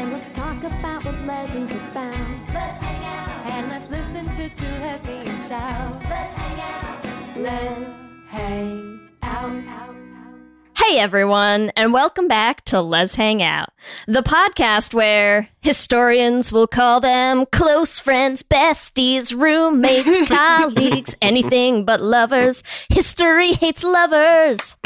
And let's talk about what lessons we found. Let's hang out. And let's listen to two lesbians shout. Let's hang out. Let's hang out. Hey everyone, and welcome back to Let's Hang Out, the podcast where historians will call them close friends, besties, roommates, colleagues, anything but lovers. History hates lovers.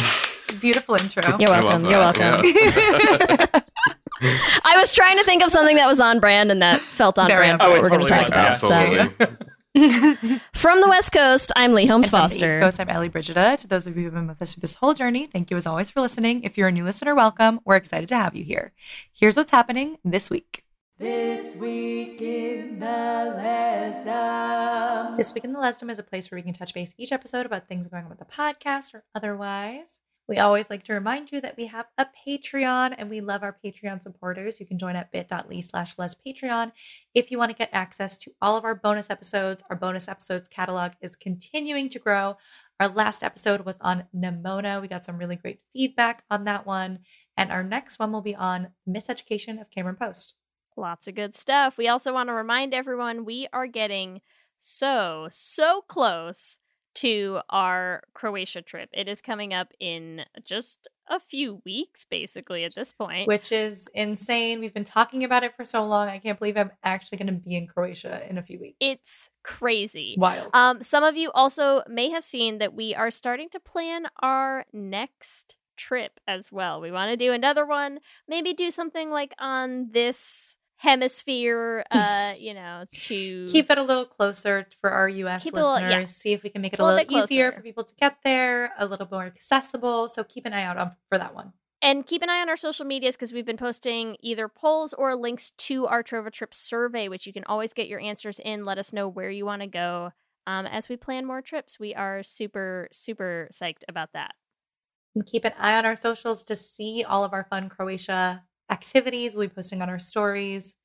Beautiful intro. You're welcome. You're that, welcome. I was trying to think of something that was on brand and that felt on Very brand on for what we're Oh, going to talk totally about. Absolutely. So, from the West Coast, I'm Leigh Holmes And from the East Coast, I'm Ellie Brigida. To those of you who've been with us for this whole journey, thank you as always for listening. If you're a new listener, welcome. We're excited to have you here. Here's what's happening this week. This week in the Lesdom. This week in the Lesdom is a place where we can touch base each episode about things going on with the podcast or otherwise. We always like to remind you that we have a Patreon and we love our Patreon supporters. You can join at bit.ly slash less Patreon if you want to get access to all of our bonus episodes. Our bonus episodes catalog is continuing to grow. Our last episode was on Nimona. We got some really great feedback on that one. And our next one will be on Miseducation of Cameron Post. Lots of good stuff. We also want to remind everyone we are getting so, so close to our Croatia trip. It is coming up in just a few weeks, basically, at this point. which is insane. We've been talking about it for so long. I can't believe I'm actually going to be in Croatia in a few weeks. it's crazy. wild. Um, some of you also may have seen that we are starting to plan our next trip as well. We want to do another one, maybe do something like on this hemisphere, uh, you know, to Keep it a little closer for our US a little- listeners. yeah. See if we can make it A a little little, bit easier for people to get there, a little more accessible. So keep an eye out on, for that one. And keep an eye on our social medias because we've been posting either polls or links to our Trova Trip survey, which you can always get your answers in. Let us know where you want to go um, as we plan more trips. We are super, super psyched about that. And keep an eye on our socials to see all of our fun Croatia activities. We'll be posting on our stories.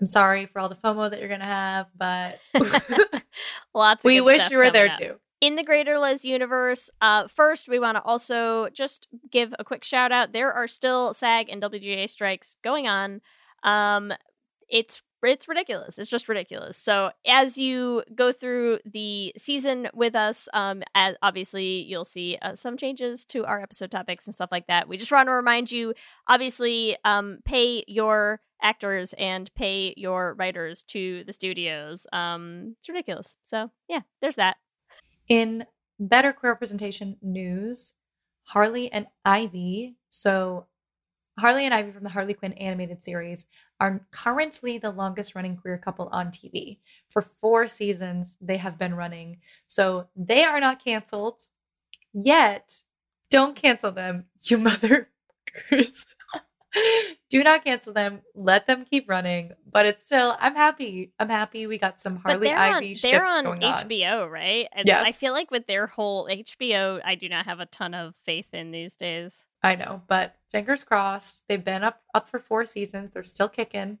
I'm sorry for all the FOMO that you're going to have, but Lots. Of we wish you were there up. too. in the greater Les universe, uh, first we want to also just give a quick shout out. There are still SAG and WGA strikes going on. Um, it's it's ridiculous. It's just ridiculous. So as you go through the season with us, um, as obviously you'll see uh, some changes to our episode topics and stuff like that. We just want to remind you, obviously, um, pay your actors and pay your writers to the studios. Um, it's ridiculous. So yeah, there's that. In better queer representation news, Harley and Ivy. So, Harley and Ivy from the Harley Quinn animated series are currently the longest running queer couple on TV. For four seasons, they have been running. So, they are not canceled yet. Don't cancel them, you motherfuckers. Do not cancel them. Let them keep running. But it's still, I'm happy. I'm happy we got some Harley Ivy on, ships they're on going on. HBO, right? And I feel like with their whole HBO, I do not have a ton of faith in these days. I know, but fingers crossed. They've been up up for four seasons. They're still kicking.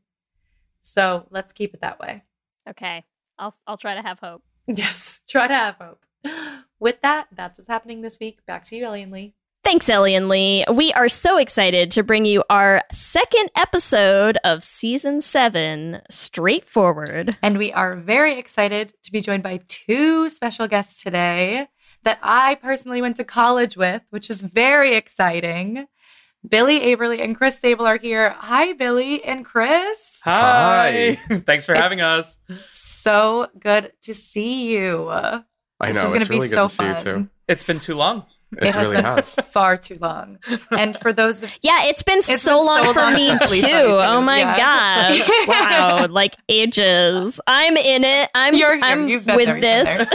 So let's keep it that way. Okay, I'll I'll try to have hope. Yes, try to have hope. With that, that's what's happening this week. Back to you, Ellie and Leigh. Thanks, Ellie and Leigh. We are so excited to bring you our second episode of season seven, Straightforward. And we are very excited to be joined by two special guests today that I personally went to college with, which is very exciting. Billy Aberle and Chris Sabol are here. Hi, Billy and Chris. Hi. Thanks for having It's- us. So good to see you. I This know is gonna it's really be good so to see you too. fun. It's been too long. It, has really been has. far too long. And for those of Yeah, it's been It's so been long so for long me since too. saw each other. Oh my Yeah. gosh! wow, like ages. I'm in it. I'm. You're here. I'm You've been with there. This.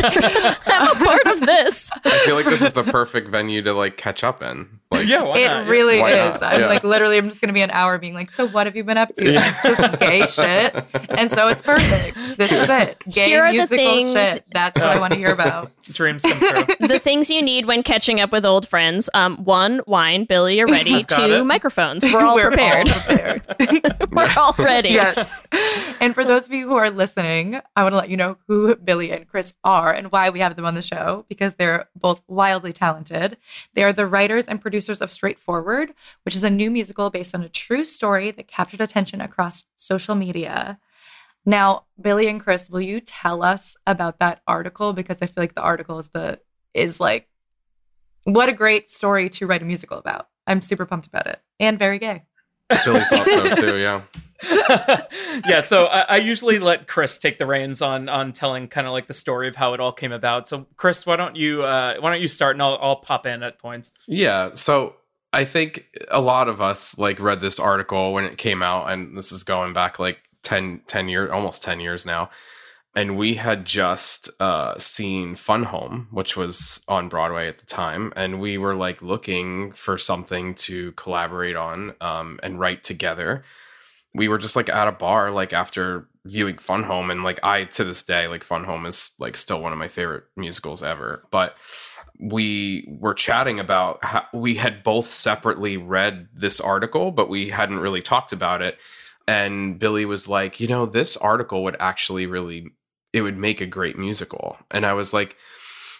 I'm a part of this. I feel like this is the perfect venue to like catch up in. Like, yeah, why it not? really Why is. not? I'm Yeah. like literally I'm just gonna be an hour being like, so what have you been up to? And Yeah. it's just gay shit. And so it's perfect. This is it. Gay Here are the musical things- shit. That's what I want to hear about. Dreams come true. the things you need when catching up with old friends. Um, one, wine. Billy, you're ready. Two, it. microphones. We're all We're prepared. all prepared. We're all ready. yes. And for those of you who are listening, I want to let you know who Billy and Chris are and why we have them on the show because they're both wildly talented. They are the writers and producers of Straightforward, which is a new musical based on a true story that captured attention across social media. Now, Billy and Chris, will you tell us about that article because I feel like the article is the is like what a great story to write a musical about. I'm super pumped about it and very gay. Billy thought so too. Yeah. yeah, so I, I usually let Chris take the reins on on telling kind of like the story of how it all came about. So, Chris, why don't you uh, why don't you start and I'll I'll pop in at points. Yeah. So I think a lot of us like read this article when it came out, and this is going back like 10, 10 years, almost 10 years now. And we had just uh, seen Fun Home, which was on Broadway at the time. And we were like looking for something to collaborate on um, and write together. We were just like at a bar, like after viewing Fun Home. And like I, to this day, like Fun Home is like still one of my favorite musicals ever. But we were chatting about how we had both separately read this article, but we hadn't really talked about it. And Billy was like, you know, this article would actually really, it would make a great musical. And I was like,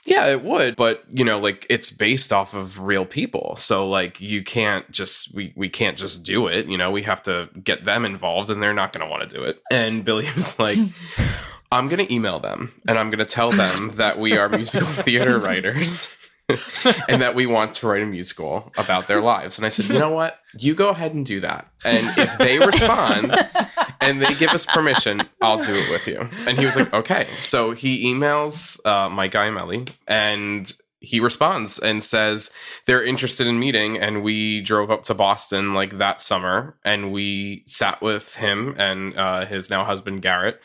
yeah, it would, but you know, like it's based off of real people. So like you can't just we we can't just do it, you know, we have to get them involved and they're not going to want to do it. And Billy was like I'm going to email them and I'm going to tell them that we are musical theater writers and that we want to write a musical about their lives. And I said, you know what? You go ahead and do that. And if they respond and they give us permission, I'll do it with you. And he was like, okay. So he emails uh, Mike Iamele, and he responds and says they're interested in meeting and we drove up to boston like that summer and we sat with him and uh, his now husband garrett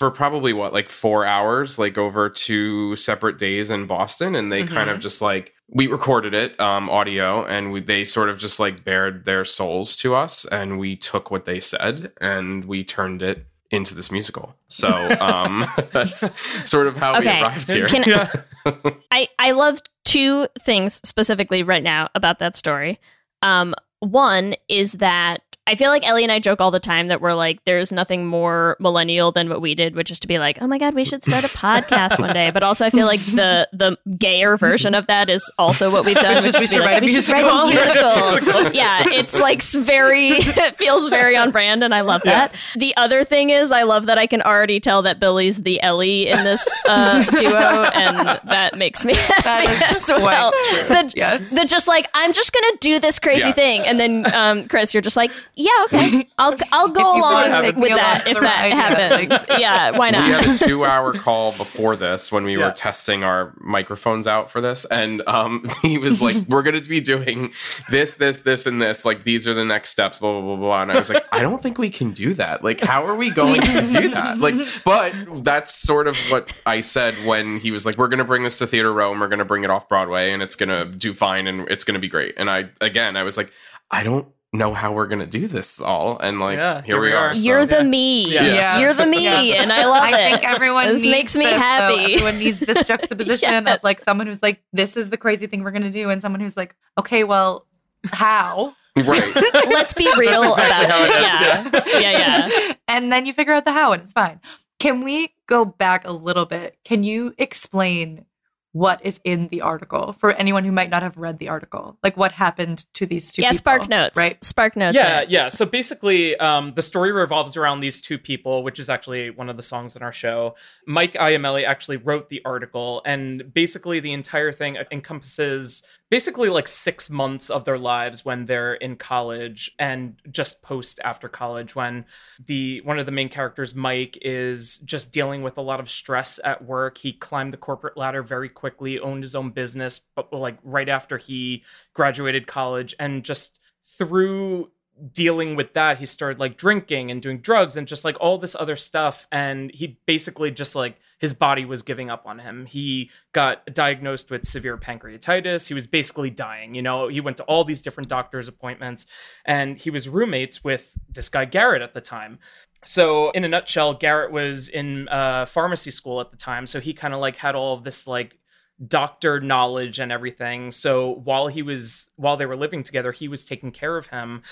for probably what like four hours like over two separate days in boston and they kind of just like we recorded it um audio and we they sort of just like bared their souls to us and we took what they said and we turned it into this musical so um that's sort of how we arrived here Can- Yeah. I I love two things specifically right now about that story. Um, one is that I feel like Ellie and I joke all the time that we're like, there's nothing more millennial than what we did, which is to be like, oh my god, we should start a podcast one day. But also, I feel like the the gayer version of that is also what we've done, Which is we should like, we should write a musical. yeah, it's like very, it feels very on brand, and I love that. The other thing is, I love that I can already tell that Billy's the Ellie in this uh, duo, and that makes me is as well. That, Yes. that just like I'm just gonna do this crazy Yes. thing, and then um, Chris, you're just like, yeah, okay, I'll I'll go along wanna with that if that ride, happens. yeah, why not? we had a two hour call before this when we Yeah. were testing our microphones out for this and um he was like we're gonna be doing this this this and this like these are the next steps blah blah blah blah and i was like i don't think we can do that like how are we going to do that like but that's sort of what i said when he was like we're gonna bring this to theater row and we're gonna bring it off broadway and it's gonna do fine and it's gonna be great and i again i was like i don't know how we're gonna do this all and like Yeah, here, we are, so- You're the me. Yeah. Yeah. You're the me, Yeah. and I love I it. I think everyone This needs makes me this, though. happy. Everyone needs this juxtaposition Yes. of like someone who's like, "This is the crazy thing we're gonna do," and someone who's like, "Okay, well, how?" right Let's be real exactly about how it. it is, yeah, yeah, yeah. and then you figure out the how, and it's fine. Can we go back a little bit? Can you explain what is in the article for anyone who might not have read the article? Like what happened to these two Yeah, people? Spark Notes. right? Spark Notes. yeah, it. yeah. So basically, um, the story revolves around these two people, which is actually one of the songs in our show. Mike Iamele actually wrote the article, and basically, the entire thing encompasses basically like six months of their lives when they're in college and just post after college when the one of the main characters mike is just dealing with a lot of stress at work. He climbed the corporate ladder very quickly owned his own business but like right after he graduated college and just through dealing with that he started like drinking and doing drugs and just like all this other stuff and he basically just like his body was giving up on him. He got diagnosed with severe pancreatitis. He was basically dying you know? He went to all these different doctors appointments and he was roommates with this guy garrett at the time. So in a nutshell garrett was in uh, pharmacy school at the time so he kind of like had all of this like doctor knowledge and everything. So while he was while they were living together he was taking care of him.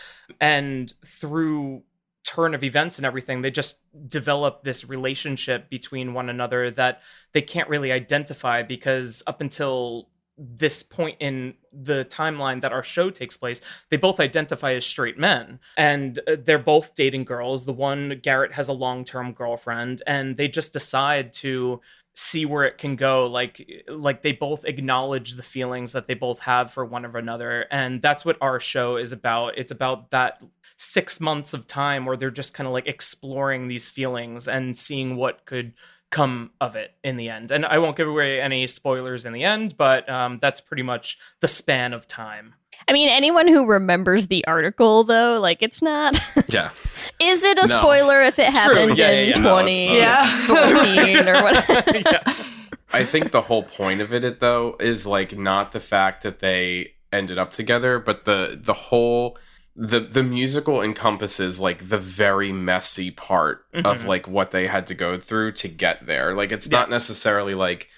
And through turn of events and everything they just develop this relationship between one another that they can't really identify because up until this point in the timeline that our show takes place they both identify as straight men. And uh, they're both dating girls. The one garrett has a long-term girlfriend and they just decide to see where it can go like like they both acknowledge the feelings that they both have for one of another and that's what our show is about. It's about that six months of time where they're just kind of like exploring these feelings and seeing what could come of it in the end. And i won't give away any spoilers in the end but um, that's pretty much the span of time I mean, anyone who remembers the article, though, like it's not. yeah Is it a No. spoiler if it happened Yeah, yeah, in yeah. No, it's not. 2014 or whatever? yeah. I think the whole point of it though is like not the fact that they ended up together, but the the whole the the musical encompasses like the very messy part of Mhm. like what they had to go through to get there. Like it's Yeah. not necessarily like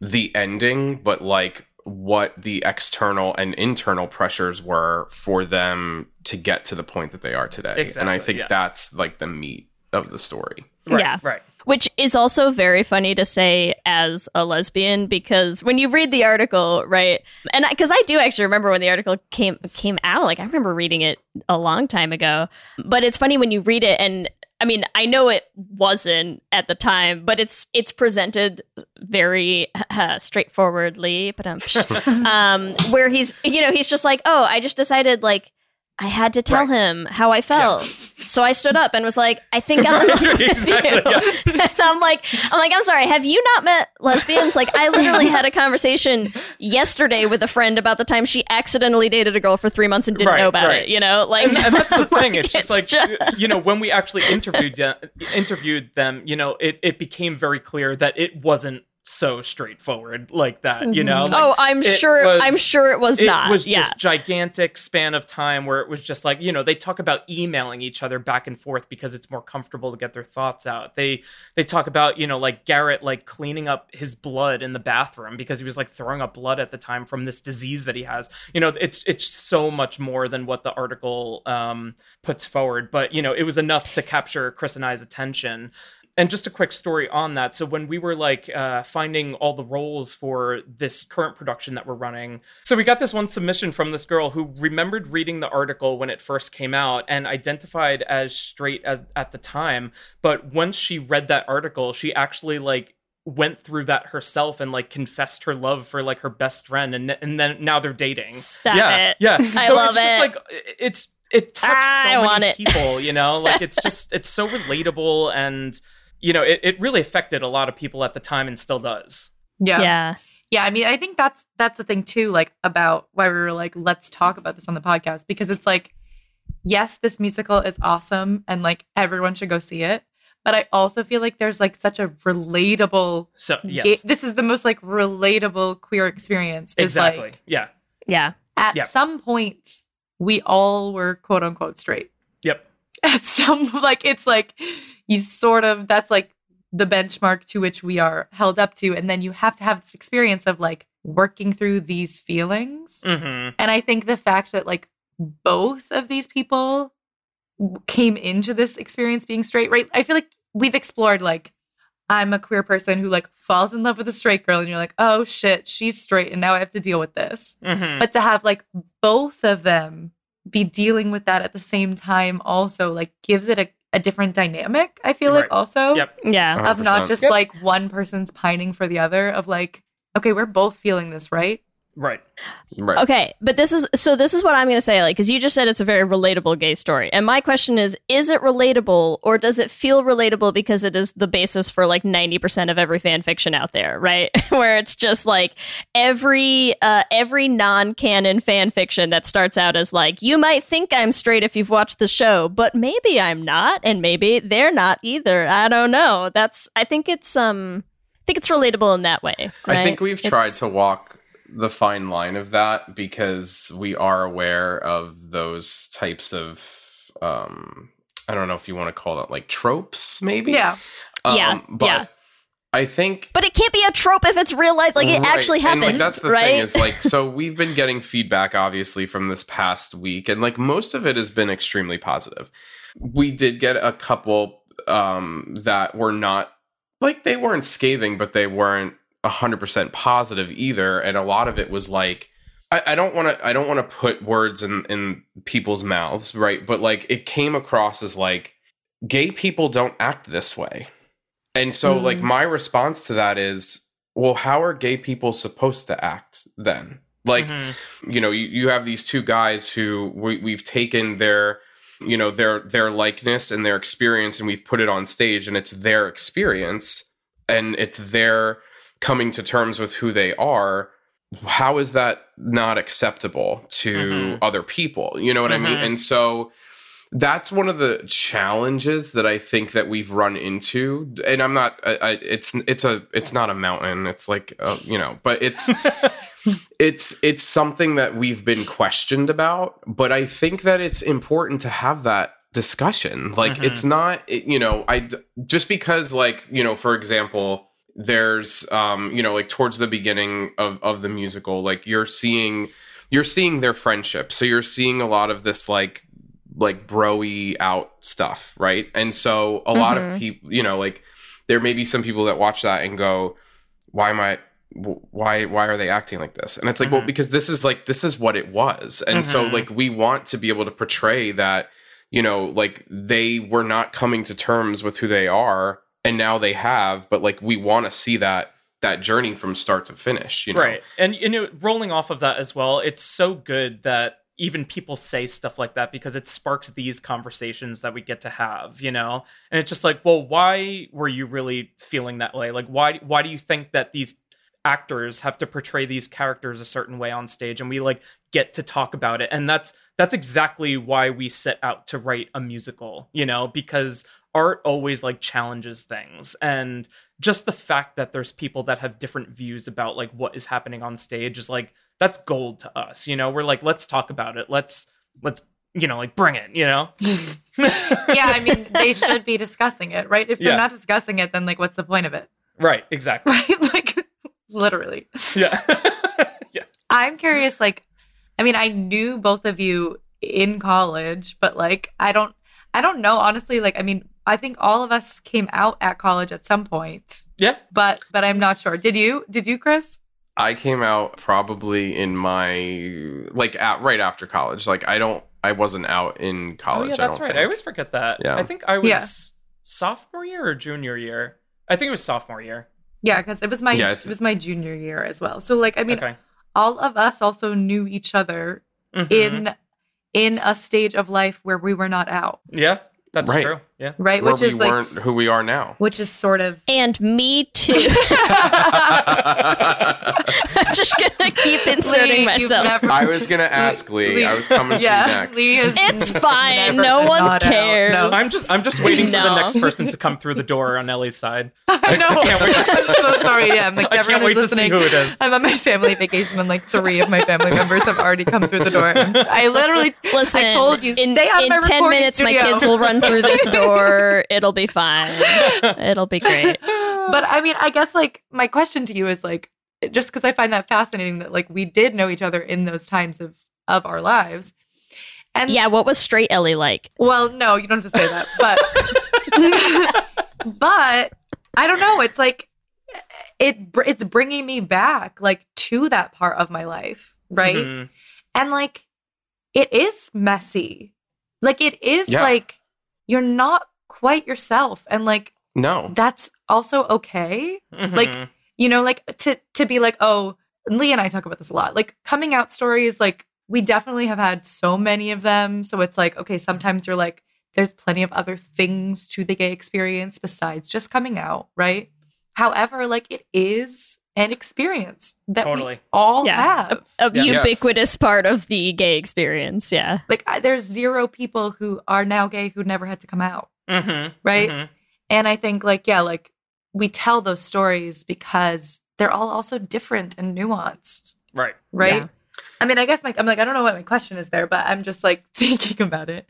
the ending, but like what the external and internal pressures were for them to get to the point that they are today. and I think yeah. that's like the meat of the story. right, Yeah. right Which is also very funny to say as a lesbian because when you read the article, right? And because I, do actually remember when the article came came out, like I remember reading it a long time ago. But it's funny when you read it and I mean, I know it wasn't at the time, but it's it's presented very uh, straightforwardly, but um, um, where he's you know he's just like, oh, I just decided like I had to tell Right. him how I felt, so I stood up and was like, I think I'm in love with you. yeah. and I'm like, I'm like, I'm sorry, have you not met lesbians? Like, I literally had a conversation yesterday with a friend about the time she accidentally dated a girl for three months and didn't Right, know about right. it. You know, like, and, and that's the thing. It's just it's like you know when we actually interviewed them, interviewed them. You know, it it became very clear that it wasn't so straightforward like that, you know? Like, oh, I'm sure. was- I'm sure it was it not. was yeah. this gigantic span of time where it was just like you know they talk about emailing each other back and forth because it's more comfortable to get their thoughts out they they talk about you know like garrett like cleaning up his blood in the bathroom because he was like throwing up blood at the time from this disease that he has you know it's it's so much more than what the article um puts forward but you know it was enough to capture chris and i's attention and just a quick story on that. So when we were like uh, finding all the roles for this current production that we're running so we got this one submission from this girl who remembered reading the article when it first came out and identified as straight as at the time. But once she read that article she actually like went through that herself and like confessed her love for like her best friend and and then now they're dating. Stop yeah it. yeah. I so love it's just it. like it's it touched so many people you know? Like it's just it's so relatable and you know it, it really affected a lot of people at the time and still does Yeah. yeah. Yeah, I mean, I think that's that's the thing too, like about why we were like, let's talk about this on the podcast because it's like, yes, this musical is awesome and like everyone should go see it, but I also feel like there's like such a relatable. so yes ga- this is the most like relatable queer experience. Is exactly like yeah Yeah. at Yep. some point we all were quote unquote straight. yep At some like it's like you sort of that's like the benchmark to which we are held up to. And then you have to have this experience of like working through these feelings. Hmm and i think the fact that like both of these people came into this experience being straight right? I feel like we've explored like i'm a queer person who like falls in love with a straight girl and you're like oh shit she's straight and now i have to deal with this. Hmm but to have like both of them be dealing with that at the same time also like gives it a, a different dynamic i feel Right. like also Yep. Yeah. of not just Yep. like one person's pining for the other of like okay we're both feeling this right right Right. Okay, but this is so. This is what I'm going to say, like, because you just said it's a very relatable gay story, and my question is: Is it relatable, or does it feel relatable because it is the basis for like 90 percent of every fan fiction out there, right? Where it's just like every uh, every non-canon fan fiction that starts out as like, you might think I'm straight if you've watched the show, but maybe I'm not, and maybe they're not either. I don't know. That's I think it's um. I think it's relatable in that way. I think we've tried It's- to walk the fine line of that because we are aware of those types of um I don't know if you want to call it like tropes maybe. yeah Um, Yeah, but yeah. I think But it can't be a trope if it's real life. Like it Right. actually And, happened. like that's the right? thing is like so we've been getting feedback obviously from this past week and like most of it has been extremely positive. We did get a couple um that were not like they weren't scathing but they weren't 100% positive either and a lot of it was like I, don't want to I don't want to put words in in people's mouths right but like it came across as like gay people don't act this way and so Mm. like my response to that is well how are gay people supposed to act then like Mhm. you know you, you have these two guys who we, we've taken their you know their their likeness and their experience and we've put it on stage and it's their experience and it's their coming to terms with who they are how is that not acceptable to Mhm. other people you know what i mean Mhm. and so that's one of the challenges that i think that we've run into and i'm not I, I, it's it's a it's not a mountain it's like uh, you know but it's it's it's something that we've been questioned about but i think that it's important to have that discussion like Mhm. it's not you know i just because like you know for example there's um you know like towards the beginning of of the musical like you're seeing you're seeing their friendship so you're seeing a lot of this like like broy out stuff right and so a lot of Mhm. people you know like there may be some people that watch that and go why am i why why are they acting like this and it's like well Mhm. because this is like this is what it was and so Mhm. like we want to be able to portray that you know like they were not coming to terms with who they are and now they have but like we want to see that that journey from start to finish you know Right. And you know, rolling off of that as well, it's so good that even people say stuff like that because it sparks these conversations that we get to have, you know? And it's just like, well, why were you really feeling that way? Like why why do you think that these actors have to portray these characters a certain way on stage and we like get to talk about it. And that's that's exactly why we set out to write a musical, you know, because art always like challenges things and just the fact that there's people that have different views about like what is happening on stage is like that's gold to us. You know, we're like, let's talk about it. Let's let's you know like bring it. You know. yeah, I mean, they should be discussing it, right? If they're Yeah. not discussing it, then like, what's the point of it, right. Exactly. right? like, literally. Yeah. yeah. I'm curious, like, I mean, I knew both of you in college, but like, I don't, I don't know, honestly. Like, I mean, I think all of us came out at college at some point, Yeah. but, but I'm not sure. Did you? Did you, Chris? I came out probably in my like at, right after college. Like I don't, I wasn't out in college. Oh college. yeah, I that's don't right. think. I always forget that. Yeah. I think I was Yeah. sophomore year or junior year. I think it was sophomore year. Yeah, because it was my, Yeah, I it was my junior year as well. So, like, I mean, okay. all of us also knew each other Mhm. in, in a stage of life where we were not out, Yeah, that's Right. true. Yeah. right? Where which we is like, weren't who we are now. which is sort of And me too. I'm just gonna keep inserting Leigh, myself. never- I was gonna ask Leigh. I was coming to you next. Leigh is It's fine. No one cares. No. I'm just I'm just waiting for the next person to come through the door on Ellie's side. I know. can't wait. I'm so sorry. Yeah, I'm like I everyone can't wait is to see listening. who it is. I'm on my family vacation, and like three of my family members have already come through the door. I literally, Listen, I told you, in, stay out of in my 10 recording minutes, my kids will run through this door. Or it'll be fine. It'll be great. But I mean, I guess like my question to you is like, just because I find that fascinating that like we did know each other in those times of of our lives, and Yeah, what was straight Ellie like? Well, no, you don't have to say that, but but I don't know. It's like it it's bringing me back like to that part of my life, right? Mhm. And like it is messy. Like it is Yeah. like you're not quite yourself and like no. that's also okay. Like, Mhm. You know, like to to be like, "Oh, Leigh and I talk about this a lot. Like coming out stories like we definitely have had so many of them. So it's like, okay, sometimes you're like there's plenty of other things to the gay experience besides just coming out, right? However, like it is an experience that we all Yeah. have. A Yeah. Yes. ubiquitous part of the gay experience. Yeah. Like I, there's zero people who are now gay who never had to come out, Mhm. right? Mhm. And I think like yeah, like we tell those stories because they're all also different and nuanced, Right. right? Yeah. I mean, I guess my, I'm like I don't know what my question is there, but I'm just like thinking about it,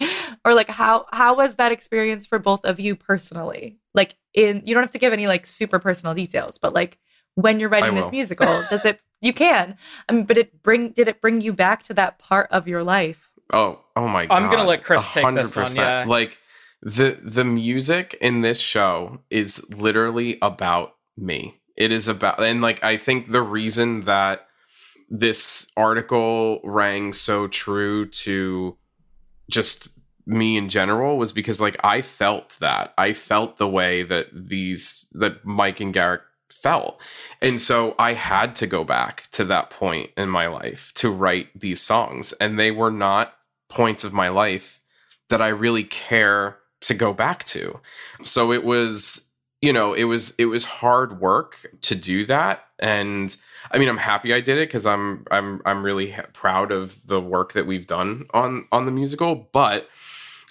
or like how how was that experience for both of you personally? Like in you don't have to give any like super personal details, but like when you're writing this musical, does it you can? I mean, but it bring did it bring you back to that part of your life? Oh, oh my god. I'm gonna let Chris take this one, yeah. Like the the music in this show is literally about me. It is about and like I think the reason that this article rang so true to just me in general was because like I felt that. I felt the way that these that Mike and Garrett felt. And so I had to go back to that point in my life to write these songs and they were not points of my life that I really care to go back to. So it was, you know, it was it was hard work to do that and I mean I'm happy I did it cuz I'm I'm I'm really proud of the work that we've done on on the musical, but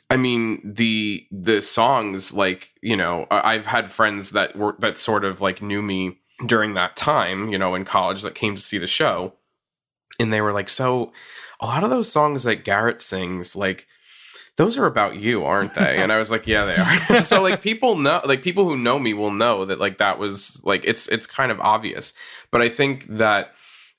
I mean the the songs like, you know, I've had friends that were that sort of like knew me during that time, you know, in college that came to see the show and they were like, "So a lot of those songs that Garrett sings, like those are about you, aren't they?" And I was like, "Yeah, they are." so like people know, like people who know me will know that like that was like it's it's kind of obvious. But I think that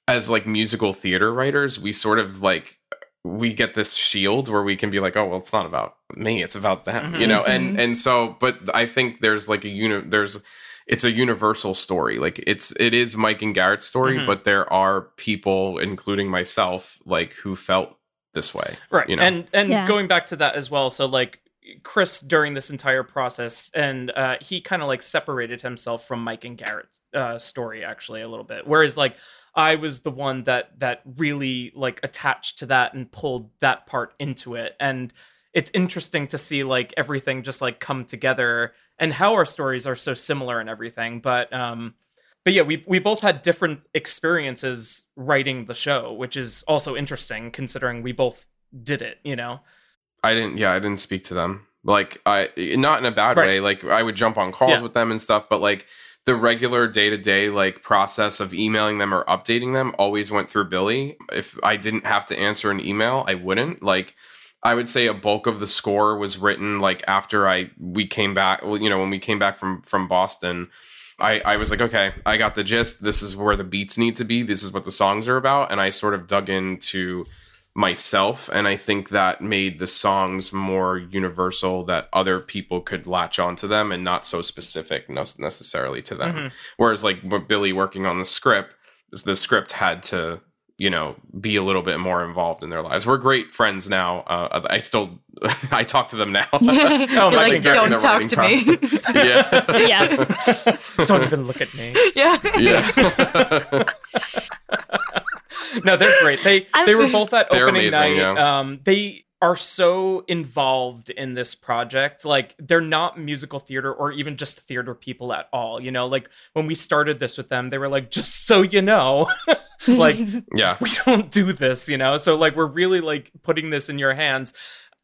as like musical theater writers, we sort of like we get this shield where we can be like, "Oh, well, it's not about me; it's about them," you Mhm. know. And and so, but I think there's like a uni there's it's a universal story. Like it's it is Mike and Garrett's story, Mhm. but there are people, including myself, like who felt this way. Right. You know? And and Yeah. going back to that as well, so like Chris during this entire process, and uh, he kind of like separated himself from Mike and Garrett's uh, story actually a little bit. Whereas like I was the one that that really like attached to that and pulled that part into it. And it's interesting to see like everything just like come together and how our stories are so similar and everything. But um but yeah, we we both had different experiences writing the show, which is also interesting considering we both did it, you know. I didn't. Yeah, I didn't speak to them. Like I, not in a bad Right. way. Like I would jump on calls Yeah. with them and stuff, but like the regular day to day like process of emailing them or updating them always went through Billy. If I didn't have to answer an email, I wouldn't. Like I would say a bulk of the score was written like after I we came back. Well, you know, when we came back from from Boston. I, I was like, okay, I got the gist. This is where the beats need to be. This is what the songs are about. And I sort of dug into myself and i think that made the songs more universal that other people could latch onto them and not so specific necessarily to them Mhm. whereas like billy working on the script the script had to you know be a little bit more involved in their lives we're great friends now uh, i still i talk to them now Oh, my like, don't talk writing to me. yeah Yeah. Don't even look at me. yeah. yeah no, they're great. They I'm- they were both at opening amazing, night. yeah. Um, they are so involved in this project. Like they're not musical theater or even just theater people at all. You know, like when we started this with them, they were like, just so you know, like yeah we don't do this, you know? So like we're really like putting this in your hands.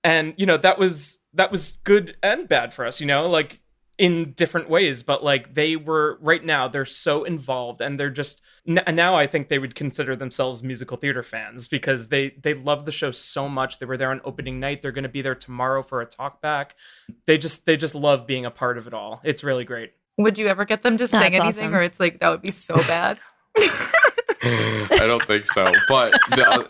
And you know, that was that was good and bad for us, you know, like in different ways, but like they were right now they're so involved and they're just n- now I think they would consider themselves musical theater fans because they they love the show so much. They were there on opening night. They're going to be there tomorrow for a talk back. They just they just love being a part of it all. It's really great. Would you ever get them to sing anything, awesome. or it's like that would be so bad? i don't think so but the,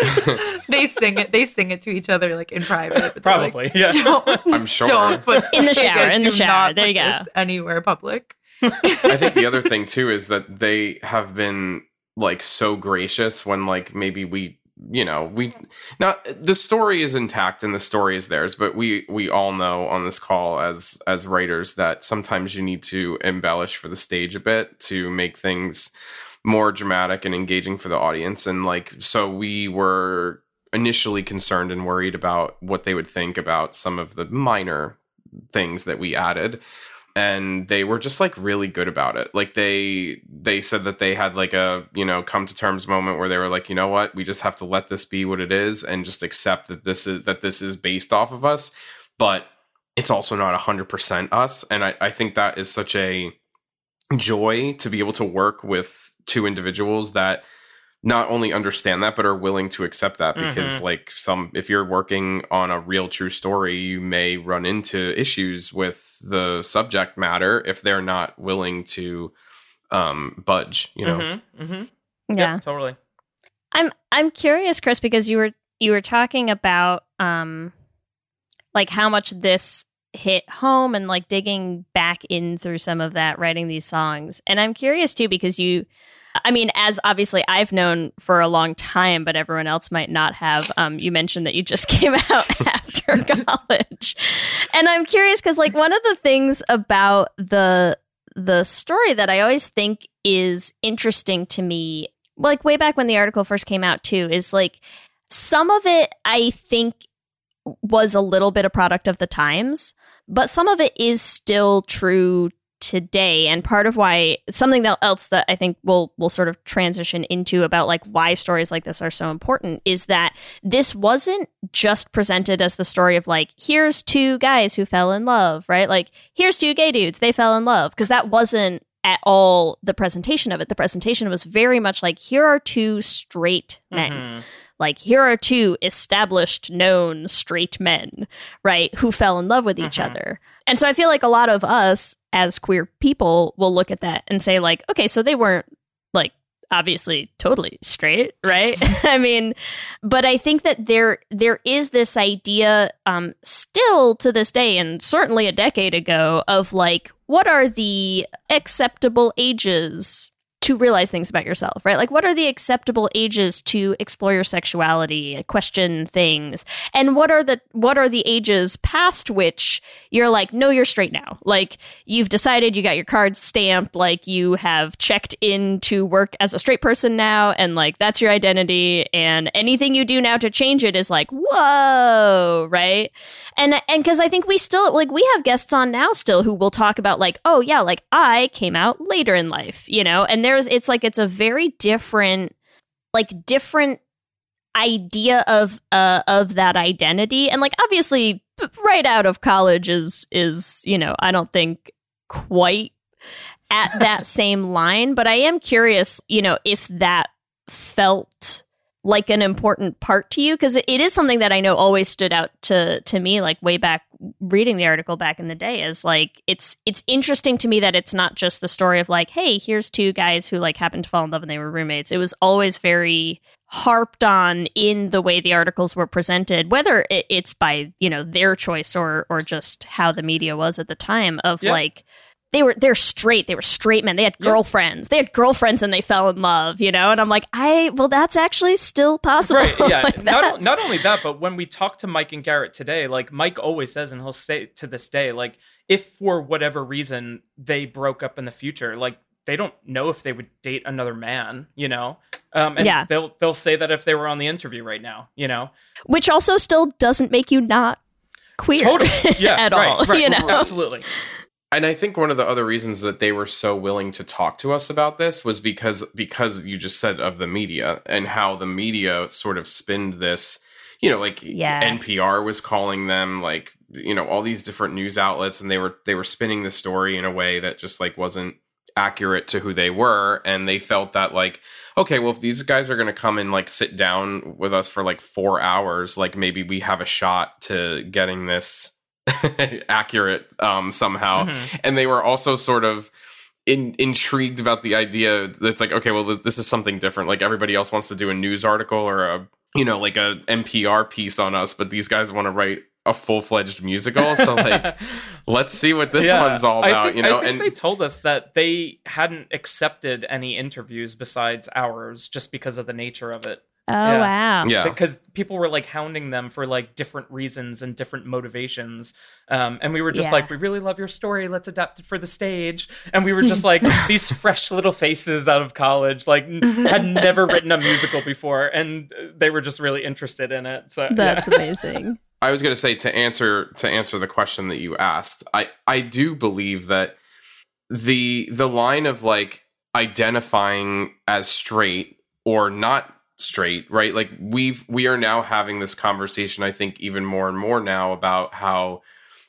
they sing it. They sing it to each other like in private. but they're like, Probably. yeah. Don't, I'm sure. Don't put In the like, shower, in the shower. There you go. Anywhere public. I think the other thing too is that they have been like so gracious when like maybe we you know we now the story is intact and the story is theirs but we we all know on this call as as writers that sometimes you need to embellish for the stage a bit to make things more dramatic and engaging for the audience. And like so we were initially concerned and worried about what they would think about some of the minor things that we added. And they were just like really good about it. Like they they said that they had like a you know come to terms moment where they were like you know what? We just have to let this be what it is and just accept that this is that this is based off of us but it's also not 100% us. And i, I think that is such a joy to be able to work with two individuals that not only understand that but are willing to accept that because like some if you're working on a real true story you may run into issues with the subject matter if they're not willing to um budge you know Mhm, mhm. Yeah. Yep, totally. I'm I'm curious, Chris, because you were you were talking about um like how much this hit home and like digging back in through some of that writing these songs. And I'm curious too because you I mean, as obviously I've known for a long time, but everyone else might not have. Um, you mentioned that you just came out after college, and I'm curious because, like, one of the things about the the story that I always think is interesting to me, like way back when the article first came out, too, is like some of it I think was a little bit a product of the times, but some of it is still true today and part of why something else that I think we'll we'll sort of transition into about like why stories like this are so important is that this wasn't just presented as the story of like here's two guys who fell in love, right? Like here's two gay dudes, they fell in love because that wasn't at all the presentation of it. The presentation was very much like here are two straight men Mhm. Like here are two established known straight men right who fell in love with each Mhm. other and so i feel like a lot of us as queer people will look at that and say like okay so they weren't like obviously totally straight right i mean but i think that there there is this idea um still to this day and certainly a decade ago of like what are the acceptable ages to realize things about yourself, right? Like, what are the acceptable ages to explore your sexuality, question things, and what are the what are the ages past which you're like, no, you're straight now. Like, you've decided, you got your cards stamped, like you have checked in to work as a straight person now, and like that's your identity, and anything you do now to change it is like, whoa, right? and and because I think we still like we have guests on now still who will talk about like oh yeah like I came out later in life you know and there's it's like it's a very different like different idea of uh of that identity. And like obviously right out of college is is you know I don't think quite at that same line, but I am curious, you know, if that felt like an important part to you because it is something that I know always stood out to to me like way back reading the article back in the day is like it's it's interesting to me that it's not just the story of like hey here's two guys who like happened to fall in love and they were roommates it was always very harped on in the way the articles were presented whether it, it's by you know their choice or or just how the media was at the time of Yeah. like they were they're straight they were straight men they had Yeah. girlfriends they had girlfriends and they fell in love you know and i'm like i well that's actually still possible Right, yeah. Like, not, not only that, but when we talk to Mike and Garrett today, like Mike always says, and he'll say to this day, like if for whatever reason they broke up in the future, like they don't know if they would date another man, you know. Um, and Yeah. they'll they'll say that if they were on the interview right now, you know. which also still doesn't make you not queer Totally, yeah, at right, all right, you know absolutely. And I think one of the other reasons that they were so willing to talk to us about this was because because you just said of the media and how the media sort of spinned this, you know, like Yeah. NPR was calling them like, you know, all these different news outlets and they were they were spinning the story in a way that just like wasn't accurate to who they were and they felt that like okay well if these guys are going to come and like sit down with us for like 4 hours like maybe we have a shot to getting this accurate um somehow Mhm. and they were also sort of in, intrigued about the idea that's like okay well this is something different like everybody else wants to do a news article or a you know like a npr piece on us but these guys want to write a full-fledged musical so like let's see what this Yeah, one's all about think- you know and they told us that they hadn't accepted any interviews besides ours just because of the nature of it. Oh Yeah. wow yeah because people were like hounding them for like different reasons and different motivations um, and we were just Yeah. like we really love your story let's adapt it for the stage and we were just like these fresh little faces out of college like n- had never written a musical before and they were just really interested in it so that's yeah. amazing I was going to say to answer to answer the question that you asked. I I do believe that the the line of like identifying as straight or not straight, right? Like we've we are now having this conversation I think even more and more now about how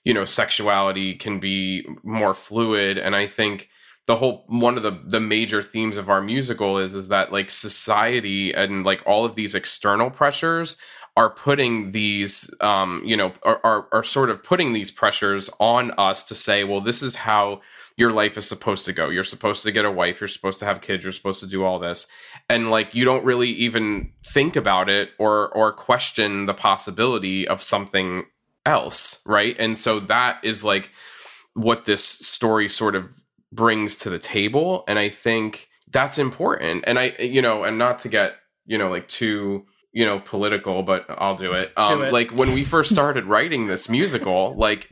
you know sexuality can be more fluid and I think the whole one of the the major themes of our musical is is that like society and like all of these external pressures are putting these um you know are, are are sort of putting these pressures on us to say well this is how your life is supposed to go. You're supposed to get a wife. You're supposed to have kids. You're supposed to do all this. And like you don't really even think about it or or question the possibility of something else right? And so that is like what this story sort of brings to the table. And i think that's important. And i you know and not to get you know like too you know political but i'll do it. Um it. like when we first started writing this musical like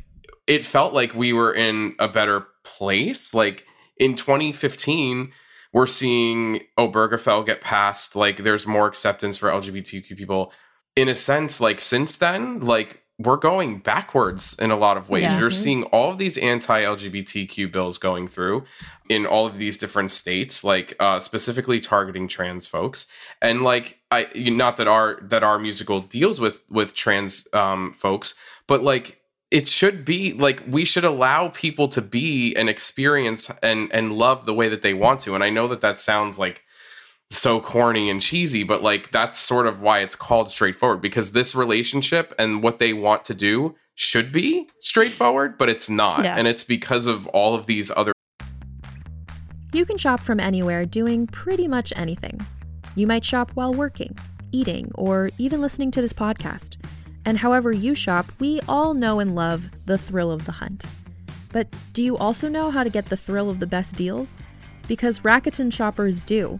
it felt like we were in a better place. Like in 2015 we're seeing obergefell get passed. Like there's more acceptance for lgbtq people. In a sense like since then like we're going backwards in a lot of ways. Yeah. you're seeing all of these anti-lgbtq bills going through in all of these different states like uh, specifically targeting trans folks. And like i not that our that our musical deals with with trans um folks but like it should be like we should allow people to be and experience and and love the way that they want to. And i know that that sounds like so corny and cheesy but like that's sort of why it's called straightforward because this relationship and what they want to do should be straightforward but it's not Yeah. and it's because of all of these other You can shop from anywhere doing pretty much anything. You might shop while working, eating, or even listening to this podcast. And however you shop, we all know and love the thrill of the hunt. But do you also know how to get the thrill of the best deals? Because Rakuten shoppers do.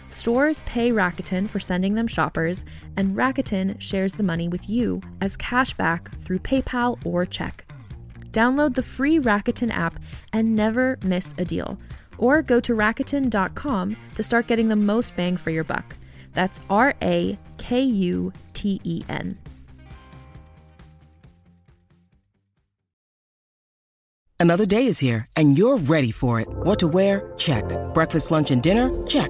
Stores pay Rakuten for sending them shoppers, and Rakuten shares the money with you as cashback through PayPal or check. Download the free Rakuten app and never miss a deal. Or go to Rakuten.com to start getting the most bang for your buck. That's R A K U T E N. Another day is here, and you're ready for it. What to wear? Check. Breakfast, lunch, and dinner? Check.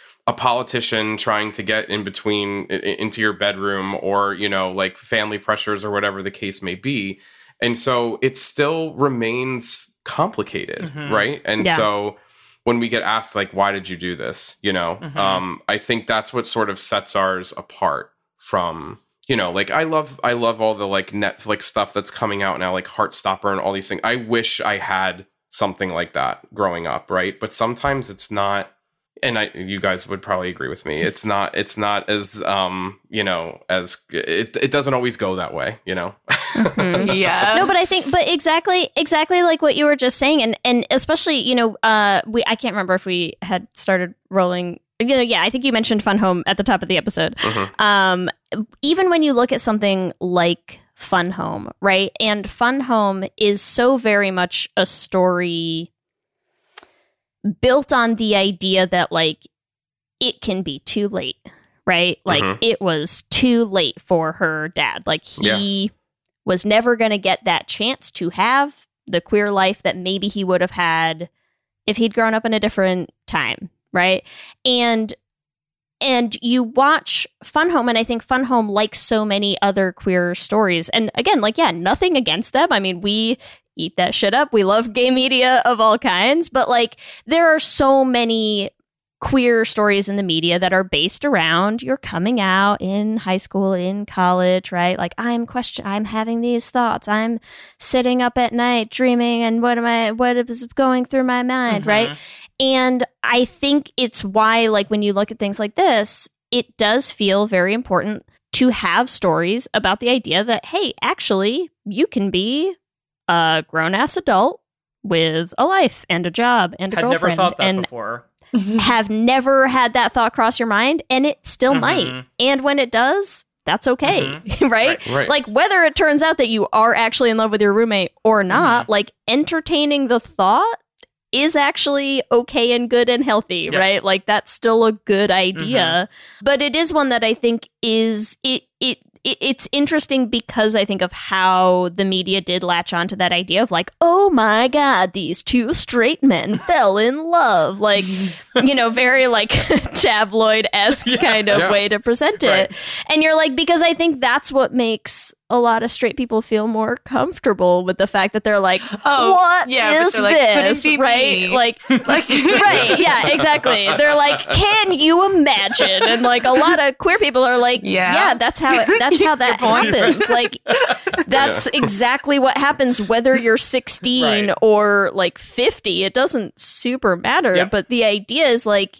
a politician trying to get in between i- i- into your bedroom or, you know, like family pressures or whatever the case may be. And so it still remains complicated, Mhm. right? And Yeah. so when we get asked like why did you do this, you know, Mhm. um I think that's what sort of sets ours apart from you know, like I love I love all the like Netflix stuff that's coming out now, like Heartstopper and all these things. I wish I had something like that growing up, right? But sometimes it's not and I you guys would probably agree with me. It's not it's not as um, you know, as it it doesn't always go that way, you know. Mhm. yeah. no but i think but exactly exactly like what you were just saying and and especially you know uh we i can't remember if we had started rolling you know yeah i think you mentioned fun home at the top of the episode Mhm. um even when you look at something like fun home right and fun home is so very much a story built on the idea that like it can be too late right? Like Mhm. it was too late for her dad. Like he was never going to get that chance to have the queer life that maybe he would have had if he'd grown up in a different time right? And and you watch fun home and i think fun home like so many other queer stories. And again like yeah nothing against them. I mean we eat that shit up. We love gay media of all kinds but like there are so many queer stories in the media that are based around your coming out in high school in college right? Like i'm question i'm having these thoughts. I'm sitting up at night dreaming and what am i what is going through my mind right? Mhm. and I think it's why, like, when you look at things like this, it does feel very important to have stories about the idea that, hey, actually, you can be a grown ass adult with a life and a job and a Had never girlfriend thought that and before. have never had that thought cross your mind, and it still Mhm. might. And when it does, that's okay, mm-hmm. right? Right. Right. Like whether it turns out that you are actually in love with your roommate or mm-hmm. not, like entertaining the thought is actually okay and good and healthy, Yep. right? Like that's still a good mm-hmm. idea. But it is one that I think is it it it- it's interesting because I think of how the media did latch onto that idea of like, oh my god, these two straight men fell in love, like you know, very like tabloid esque Yeah. kind of Yeah. way to present it. Right. And you're like, because I think that's what makes a lot of straight people feel more comfortable with the fact that they're like, Oh, what is yeah, they're like, this? right? Like, Like- right. Yeah, exactly. They're like, can you imagine? And like a lot of queer people are like, Yeah. yeah, that's how it, that's how that happens. Like, that's exactly what happens whether you're 16 Right. or like 50. It doesn't super matter. Yep. But the idea is like,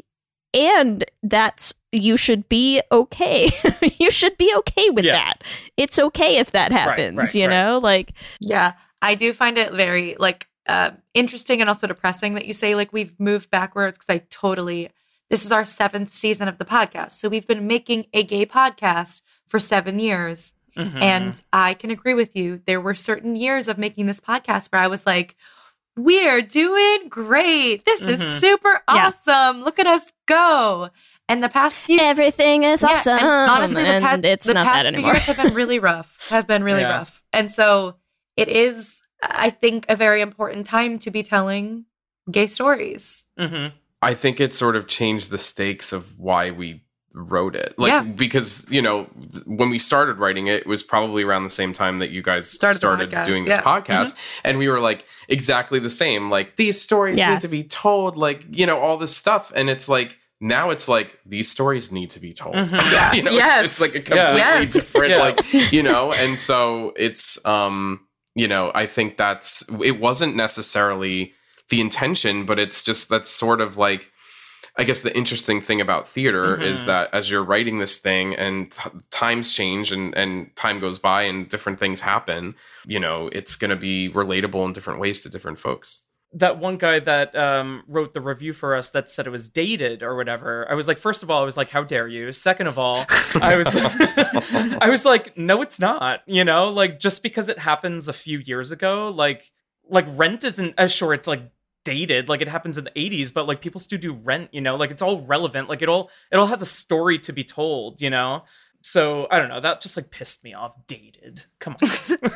and that's you should be okay. you should be okay with Yeah. that. It's okay if that happens, right, you right. know? Like Yeah, I do find it very like uh, interesting and also depressing that you say like we've moved backwards because I totally. This is our seventh season of the podcast, so we've been making a gay podcast for seven years, Mhm. and I can agree with you. There were certain years of making this podcast where I was like. We're doing great. This is Mhm. super Yeah. awesome. Look at us go. And the past few everything is Yeah, awesome. and honestly, the, and past, it's the not past that few anymore. years have been really rough. Have been really Yeah. rough, and so it is, I think, a very important time to be telling gay stories. Mhm. I think it sort of changed the stakes of why we wrote it. Like Yeah. because, you know, th- when we started writing it, it was probably around the same time that you guys Started started, podcast, doing this yeah. Mm-hmm. podcast. And we were like exactly the same. Like these stories Yeah. need to be told, like, you know, all this stuff. And it's like now it's like these stories need to be told. Mhm. Yeah. you know, Yes. it's, it's like a Yeah. completely Yes. different, Yeah. like, you know, and so it's um, you know, I think that's it wasn't necessarily the intention, but it's just that's sort of like I guess the interesting thing about theater is Mhm. that as you're writing this thing and t- times change and, and time goes by and different things happen, you know, it's going to be relatable in different ways to different folks. that one guy that um, wrote the review for us that said it was dated or whatever. I was like, first of all, I was like, how dare you? Second of all, I was, I was like, no, it's not. You know, like just because it happens a few years ago, like, like Rent isn't as uh, sure it's like dated like it happens in the 80s but like people still do rent you know? Like it's all relevant. Like it all it all has a story to be told you know? So i don't know. That just like pissed me off. Dated. Come on.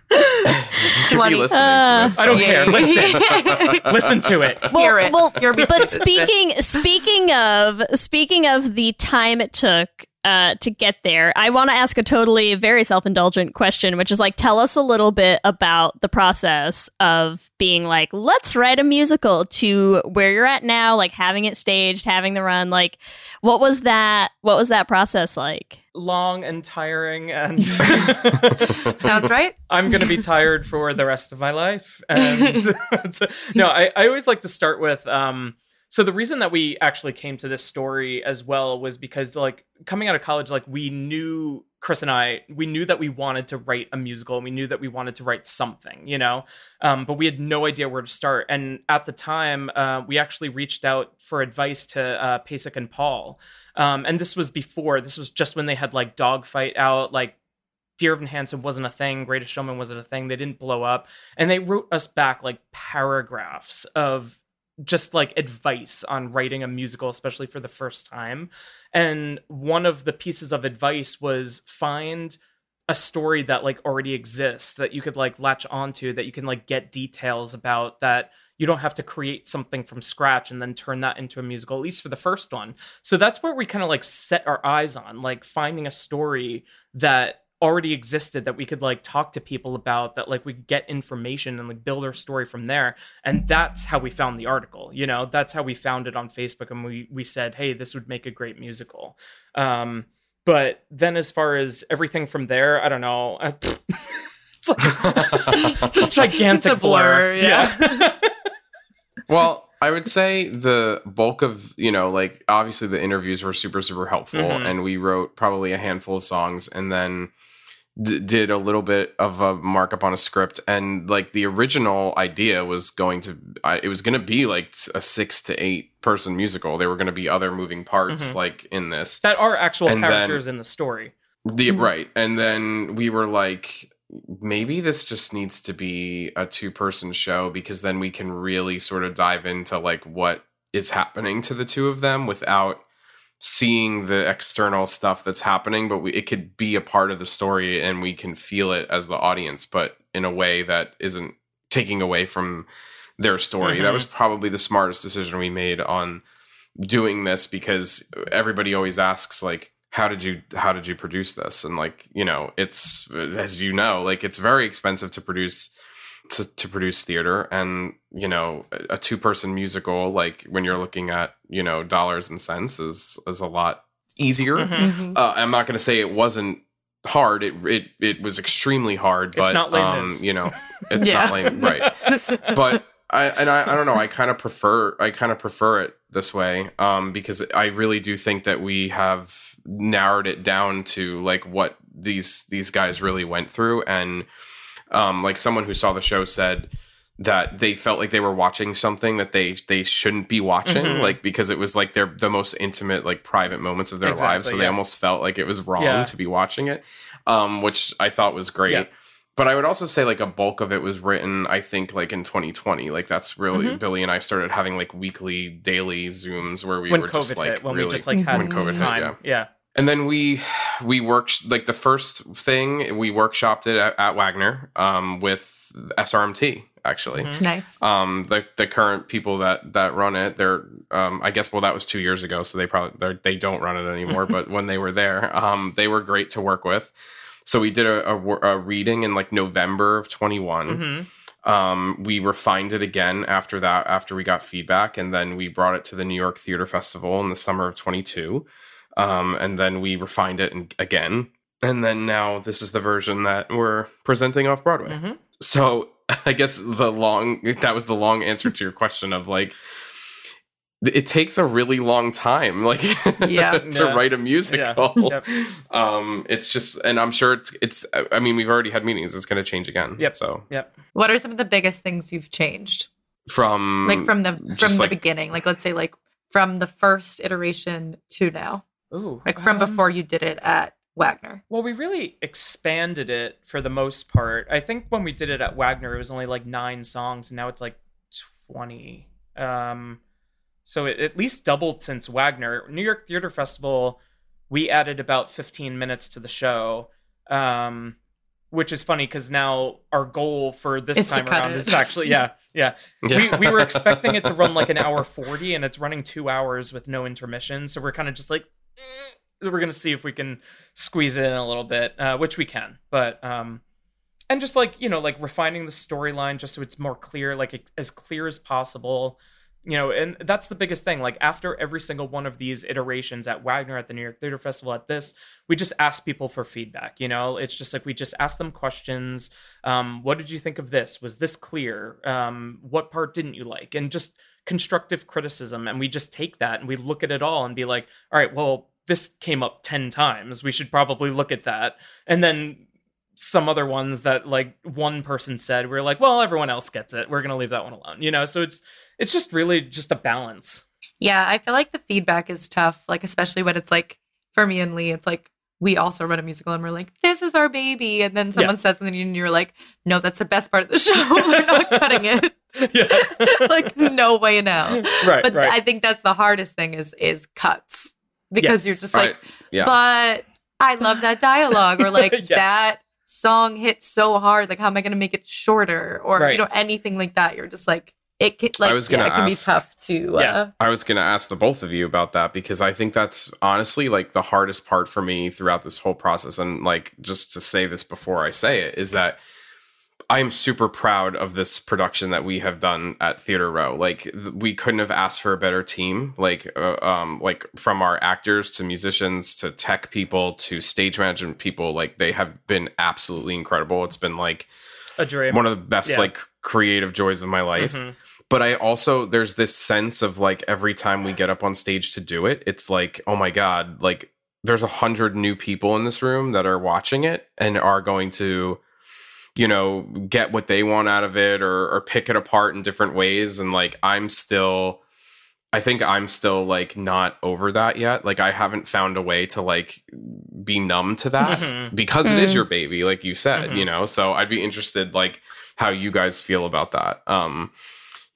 You should be listening to uh, this. I don't care. Listen, listen to it. Well, Hear it. well, but speaking speaking of speaking of the time it took uh, to get there, I want to ask a totally very self indulgent question, which is like, tell us a little bit about the process of being like, let's write a musical to where you're at now, like having it staged, having the run. Like, what was that? What was that process like? Long and tiring, and Sounds right. I'm going to be tired for the rest of my life. And no, I, I always like to start with. Um, so the reason that we actually came to this story as well was because, like, coming out of college, like we knew Chris and I, we knew that we wanted to write a musical, and we knew that we wanted to write something, you know, um, but we had no idea where to start. And at the time, uh, we actually reached out for advice to uh, Pasek and Paul. Um, and this was before. This was just when they had like Dogfight out, like Dear Evan Hansen wasn't a thing, Greatest Showman wasn't a thing. They didn't blow up, and they wrote us back like paragraphs of just like advice on writing a musical, especially for the first time. And one of the pieces of advice was find a story that like already exists that you could like latch onto that you can like get details about that you don't have to create something from scratch and then turn that into a musical at least for the first one so that's where we kind of like set our eyes on like finding a story that already existed that we could like talk to people about that like we could get information and like build our story from there. And that's how we found the article you know? That's how we found it on facebook and we we said hey this would make a great musical. Um but then as far as everything from there i don't know. I- it's like it's a gigantic It's a blur, yeah, Well, I would say the bulk of, you know, like obviously the interviews were super, super helpful. Mhm. And we wrote probably a handful of songs and then d- did a little bit of a markup on a script. And like the original idea was going to, I, it was going to be like a six to eight person musical. There were going to be other moving parts Mhm. like in this. that are actual And then- characters in the story The Mhm. right, and then we were like, maybe this just needs to be a two-person show because then we can really sort of dive into like what is happening to the two of them without seeing the external stuff that's happening. But we, it could be a part of the story, and we can feel it as the audience, but in a way that isn't taking away from their story. That Mhm. was probably the smartest decision we made on doing this because everybody always asks like how did you how did you produce this and like you know it's as you know like it's very expensive to produce to, to produce theater and you know a, a two person musical like when you're looking at you know dollars and cents is is a lot easier Mhm. Mhm. uh, i'm not going to say it wasn't hard it it it was extremely hard It's but not Les um Mis. you know it's Yeah. not lame right but I and I, I don't know. I kind of prefer I kind of prefer it this way um, because I really do think that we have narrowed it down to like what these these guys really went through, and um, like someone who saw the show said that they felt like they were watching something that they they shouldn't be watching, Mhm. like because it was like their the most intimate like private moments of their lives, Exactly, so they almost felt like it was wrong Yeah. to be watching it, um, which I thought was great Yeah. but I would also say like a bulk of it was written, I think, like in 2020. Like that's really Mhm. Billy and I started having like weekly, daily zooms where we when were covid just like hit when really, we just like had When COVID hit, time yeah. yeah and then we we worked like the first thing we workshopped it at, at Wagner um, with SRMT actually. Mhm. Nice. Um, the the current people that that run it, they're um, I guess well that was two years ago, so they probably they're- they don't run it anymore. but when they were there, um, they were great to work with. So we did a, a, a reading in like November of 21. Mhm. Um, we refined it again after that, after we got feedback, and then we brought it to the New York Theater Festival in the summer of 22. Um, and then we refined it and, again. And then now this is the version that we're presenting off Broadway. Mhm. So I guess the long that was the long answer to your question of like it takes a really long time like Yeah. to Yeah. write a musical Yep. um it's just and i'm sure it's it's i mean we've already had meetings it's going to change again Yep. so Yep. What are some of the biggest things you've changed? from Like from the from the like- beginning. Like let's say like from the first iteration to now. Ooh. Like from um, before you did it at Wagner. Well, we really expanded it for the most part. I think when we did it at Wagner, it was only like nine songs, and now it's like twenty. Um, so it at least doubled since Wagner. New York Theater Festival, we added about fifteen minutes to the show, um, which is funny because now our goal for this Is to time around it. is actually yeah yeah. Yeah. We we were expecting it to run like an hour forty, and it's running two hours with no intermission. So we're kind of just like. We're gonna see if we can squeeze it in a little bit, uh, which we can. But um, and just like you know, like refining the storyline just so it's more clear, like as clear as possible. You know, and that's the biggest thing. Like after every single one of these iterations at Wagner, at the New York Theater Festival, at this, we just ask people for feedback. You know, it's just like we just ask them questions. Um, what did you think of this? Was this clear? Um, what part didn't you like? And just constructive criticism. And we just take that and we look at it all and be like, all right, well, this came up 10 times. We should probably look at that. And then some other ones that like one person said, we're like, well, everyone else gets it. We're going to leave that one alone. You know, so it's it's just really just a balance. Yeah, I feel like the feedback is tough, like especially when it's like for me and Leigh, it's like we also run a musical and we're like, this is our baby. And then someone says something and you're like, no, that's the best part of the show. we're not cutting it. Yeah. like, no way now. right, But right. I think that's the hardest thing is is cuts. Because Yes. you're just Right. like, yeah but I love that dialogue or like Yeah. that song hits so hard. Like, how am I going to make it shorter or Right. you know anything like that? You're just like it. Can, like, I was gonna yeah, it can be tough to. Uh, Yeah. I was going to ask the both of you about that because I think that's honestly like the hardest part for me throughout this whole process. And like, just to say this before I say it, is that I am super proud of this production that we have done at Theater Row. Like, th- we couldn't have asked for a better team. Like, uh, um, like from our actors to musicians to tech people to stage management people. Like, they have been absolutely incredible. It's been like a dream. one of the best Yeah. like creative joys of my life Mhm. but i also there's this sense of like every time we get up on stage to do it it's like oh my god like there's a hundred new people in this room that are watching it and are going to you know get what they want out of it or or pick it apart in different ways and like i'm still i think i'm still like not over that yet like i haven't found a way to like be numb to that Mhm. because it is Mm. your baby like you said Mhm. you know so i'd be interested like how you guys feel about that um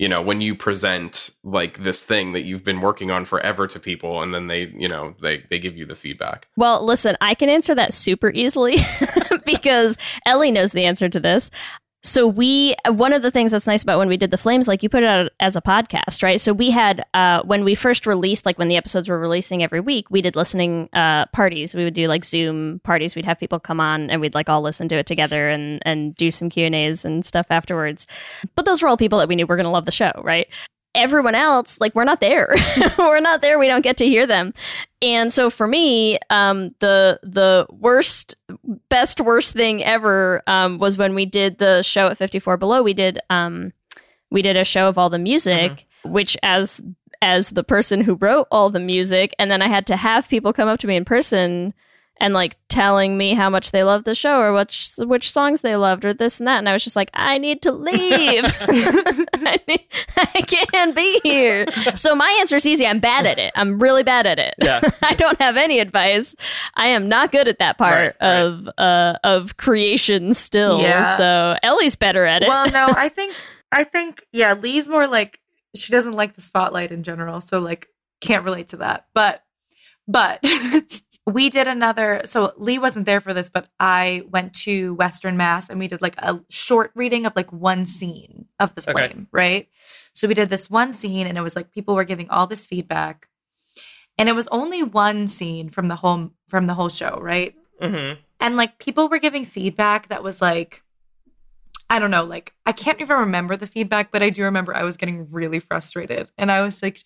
you know when you present like this thing that you've been working on forever to people and then they you know they they give you the feedback Well, listen, I can answer that super easily because Ellie knows the answer to this. So we one of the things that's nice about when we did the flames, like you put it out as a podcast, right? So we had uh, when we first released, like when the episodes were releasing every week, we did listening uh, parties. We would do like Zoom parties. We'd have people come on and we'd like all listen to it together and and do some Q and A's and stuff afterwards. But those were all people that we knew were going to love the show, right? Everyone else, like we're not there. we're not there. We don't get to hear them. And so for me, um, the the worst, best worst thing ever um, was when we did the show at 54 Below. We did um, we did a show of all the music, which as as the person who wrote all the music, and then I had to have people come up to me in person and like telling me how much they loved the show or which which songs they loved or this and that, and I was just like, I need to leave. I, need, I can't be here. So my answer is easy. I'm bad at it. I'm really bad at it. Yeah. I don't have any advice. I am not good at that part Right, right. of uh of creation still. Yeah. So Ellie's better at it. Well, no, I think I think yeah, Leigh's more like she doesn't like the spotlight in general, so like can't relate to that. But but we did another so Leigh wasn't there for this, but I went to Western Mass and we did like a short reading of like one scene of the Okay. flame, right? So we did this one scene and it was like people were giving all this feedback. And it was only one scene from the whole from the whole show, right? hmm and like people were giving feedback that was like i don't know like i can't even remember the feedback but i do remember i was getting really frustrated and i was like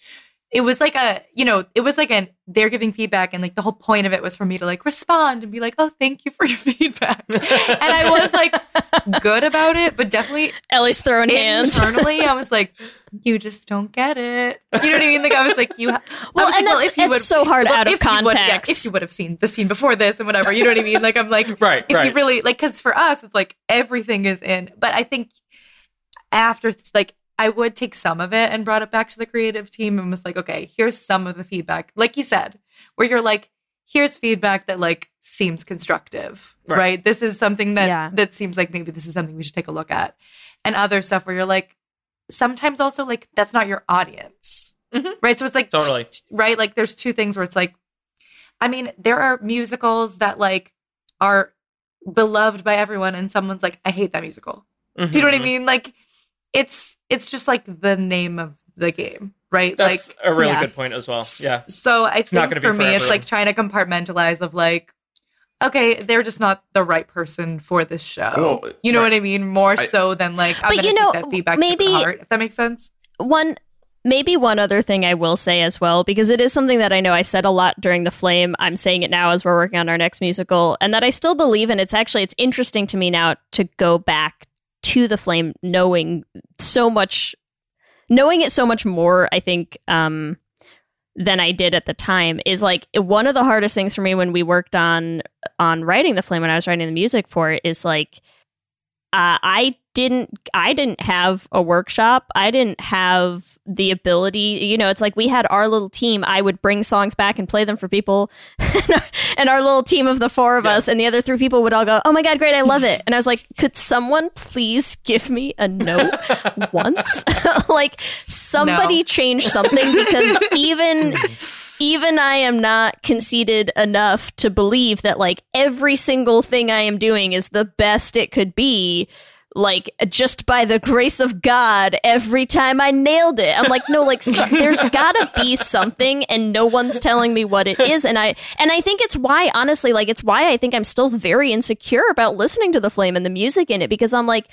it was like a you know it was like an they're giving feedback and like the whole point of it was for me to like respond and be like oh thank you for your feedback. And i was like good about it but definitely Ellie's throwing hands. internally i was like you just don't get it. You know what i mean? Like i was like you ha- Well, and like, that's- if you it's so hard out of if you would- yeah, context. if you would have seen the scene before this and whatever you know what i mean? Like i'm like Right, if you really like because for us it's like everything is in but i think after like i would take some of it and brought it back to the creative team and was like okay here's some of the feedback like you said where you're like here's feedback that like seems constructive Right. right, this is something that Yeah. that seems like maybe this is something we should take a look at and other stuff where you're like sometimes also like that's not your audience Mhm. right so it's like Totally. right? Like there's two things where it's like, I mean, there are musicals that like are beloved by everyone, and someone's like, I hate that musical. Do you know what I Mhm. mean? Like, it's it's just like the name of the game, right? That's like, a really yeah. good point as well. Yeah. So I It's not think gonna be for for me, it's like trying to compartmentalize of like, okay, they're just not the right person for this show. Well, you know right. what I mean? More I- so than like, I'm But gonna you take know, that feedback maybe- to heart, if that makes sense. one maybe one other thing I will say as well, because it is something that I know I said a lot during the flame. I'm saying it now as we're working on our next musical, and that I still believe in. It's actually it's interesting to me now to go back to the flame, knowing so much, knowing it so much more. I think um, than I did at the time is like one of the hardest things for me when we worked on on writing the flame when I was writing the music for it is like uh, I didn't I didn't have a workshop. I didn't have the ability, you know, it's like we had our little team. I would bring songs back and play them for people. and our little team of the four of Yeah. us and the other three people would all go, "Oh my god, great. I love it." And I was like, "Could someone please give me a note once?" like somebody No. change something because even even I am not conceited enough to believe that like every single thing I am doing is the best it could be. Like just by the grace of God, every time I nailed it, I'm like, no, like so, there's gotta be something, and no one's telling me what it is, and I and I think it's why, honestly, like it's why I think I'm still very insecure about listening to the Flame and the music in it because I'm like,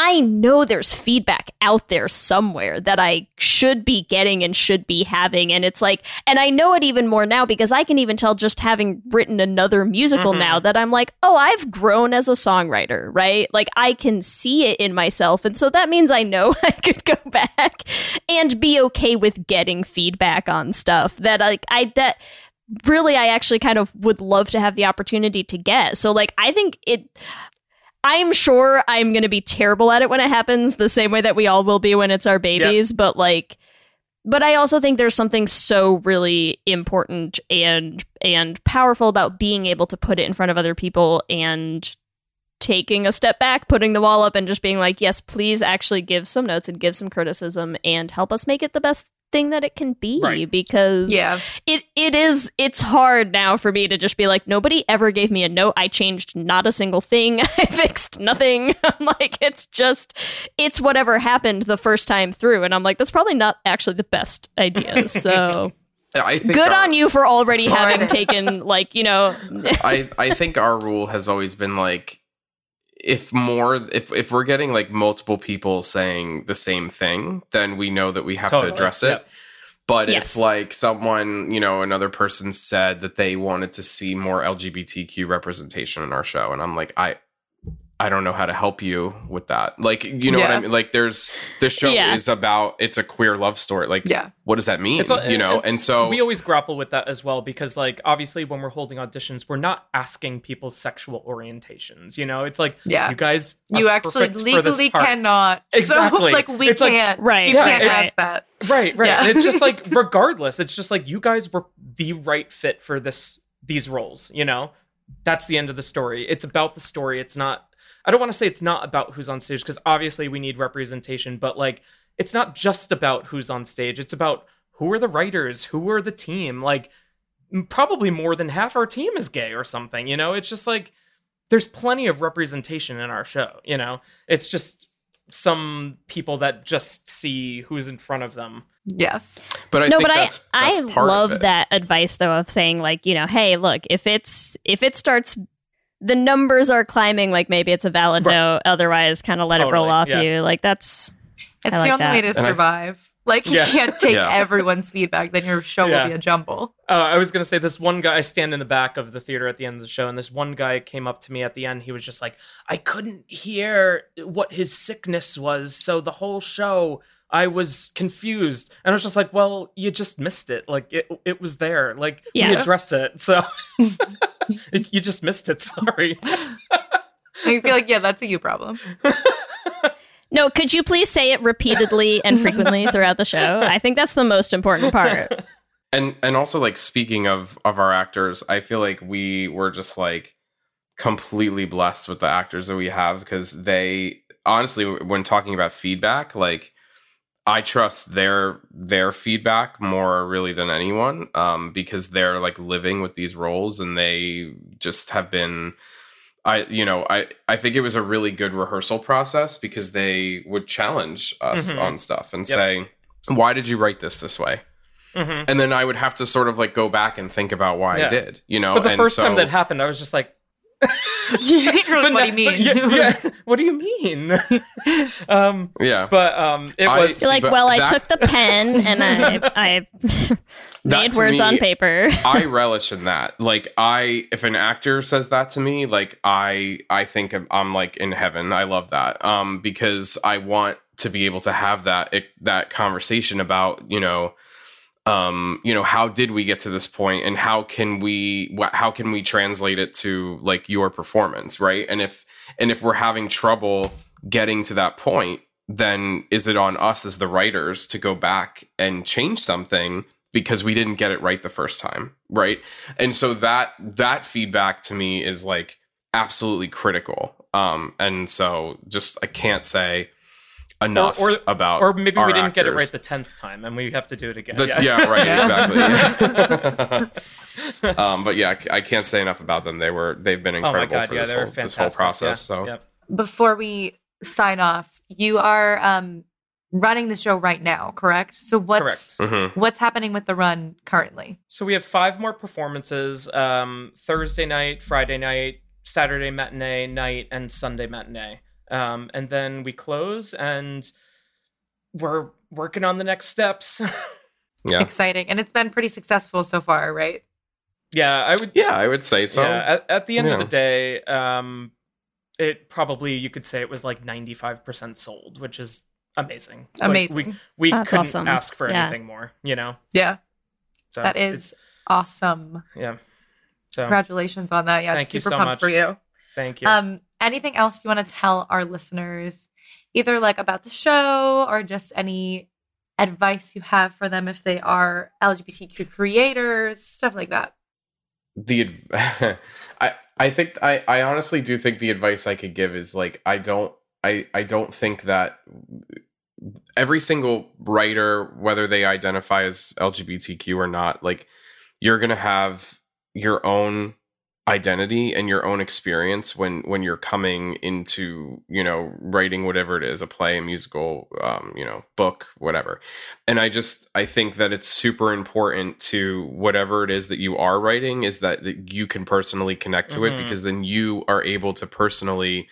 I know there's feedback out there somewhere that I should be getting and should be having. And it's like, and I know it even more now because I can even tell just having written another musical Mhm. now that I'm like, oh, I've grown as a songwriter, right? Like I can see it in myself. And so that means I know I could go back and be okay with getting feedback on stuff that like I, that, really I actually kind of would love to have the opportunity to get. So like I think it I'm sure I'm going to be terrible at it when it happens the same way that we all will be when it's our babies, but like but I also think there's something so really important and and powerful about being able to put it in front of other people and taking a step back, putting the wall up and just being like, "Yes, please actually give some notes and give some criticism and help us make it the best thing that it can be Right. because Yeah. it it is it's hard now for me to just be like nobody ever gave me a note. I changed not a single thing. I fixed nothing. I'm like it's just it's whatever happened the first time through. And i'm like that's probably not actually the best idea. So I think good our- on you for already having taken like you know. I I think our rule has always been like if more if if we're getting like multiple people saying the same thing, then we know that we have Totally, to address it. yeah. But Yes. if like someone, you know, another person said that they wanted to see more LGBTQ representation in our show and I'm like I I don't know how to help you with that. Like, you know what I mean? Like there's this show Yeah. is about it's a queer love story. Like Yeah. what does that mean? It's a- you know? And so we always grapple with that as well because like obviously when we're holding auditions we're not asking people's sexual orientations you know it's like Yeah. you guys are You actually perfect for this legally cannot. Exactly. So, like, we It's can't. Right, You right, can't right. ask that. right right Yeah. And it's just like regardless it's just like you guys were the right fit for this these roles you know that's the end of the story it's about the story it's not i don't want to say it's not about who's on stage because obviously we need representation but like it's not just about who's on stage it's about who are the writers who are the team like probably more than half our team is gay or something you know it's just like there's plenty of representation in our show you know it's just some people that just see who's in front of them Yes. but I no, think but that's, I that's I part love of it. that advice though of saying like you know hey look if it's if it starts the numbers are climbing like maybe it's a valid Right. note otherwise kind of let it roll off yeah. you like that's It's I like the only that. way to And I- survive. Like you Yeah. can't take Yeah. everyone's feedback, then your show Yeah. will be a jumble. Uh, I was gonna say this one guy. I stand in the back of the theater at the end of the show, and this one guy came up to me at the end. He was just like, "I couldn't hear what his sickness was, so the whole show I was confused." And I was just like, "Well, you just missed it. Like it, it was there. Like we Yeah. addressed it. So you just missed it. Sorry." I feel like, yeah, that's a you problem. No, could you please say it repeatedly and frequently throughout the show? I think that's the most important part. and and also like speaking of of our actors i feel like we were just like completely blessed with the actors that we have because they honestly when talking about feedback like i trust their their feedback more really than anyone um because they're like living with these roles and they just have been I you know I I think it was a really good rehearsal process because they would challenge us Mhm. on stuff and Yep. say why did you write this this way Mhm. and then I would have to sort of like go back and think about why Yeah. I did, you know. But the and first so- time that happened, I was just like, You're like, But what do you mean? yeah, yeah, what do you mean? um, yeah, but um, it I- was You're like, but well, I took the pen and I I made words me- on paper. I relish in that. Like, I if an actor says that to me, like I I think I'm, I'm like in heaven. I love that, um, because I want to be able to have that that conversation about you know. Um, you know, how did we get to this point, and how can we wh- how can we translate it to like your performance, right? And if and if we're having trouble getting to that point, then is it on us as the writers to go back and change something because we didn't get it right the first time, right? And so that that feedback to me is like absolutely critical. Um, and so just I can't say enough or- about or maybe our we didn't get it right the tenth time, and we have to do it again. The- yeah. right, exactly. um, but yeah, I can't say enough about them. They were they've been oh incredible god, for yeah, this, whole, this whole process. Yeah, so yeah. Before we sign off, you are um, running the show right now, correct? So what's Correct. Mhm. what's happening with the run currently? So we have five more performances: um, Thursday night, Friday night, Saturday matinee night, and Sunday matinee. Um, and then we close, and we're working on the next steps. yeah, Exciting, and it's been pretty successful so far, right? yeah, I would. yeah, I would say so. yeah, at, at the end of the day, um, it probably you could say it was like ninety five percent sold, which is amazing. Like, Amazing. we we That's couldn't awesome. ask for Yeah. anything more. You know. yeah, So that it's- is awesome. yeah. So Congratulations on that. Yeah, Thank you super so pumped much. for you. thank you. Um, anything else you want to tell our listeners, either like about the show or just any advice you have for them if they are LGBTQ creators, stuff like that. the I I think I I honestly do think the advice I could give is like I don't I I don't think that every single writer whether they identify as LGBTQ or not like you're going to have your own identity and your own experience when when you're coming into you know writing whatever it is a play a musical um you know book whatever and i just i think that it's super important to whatever it is that you are writing is that, that you can personally connect to Mhm. it because then you are able to personally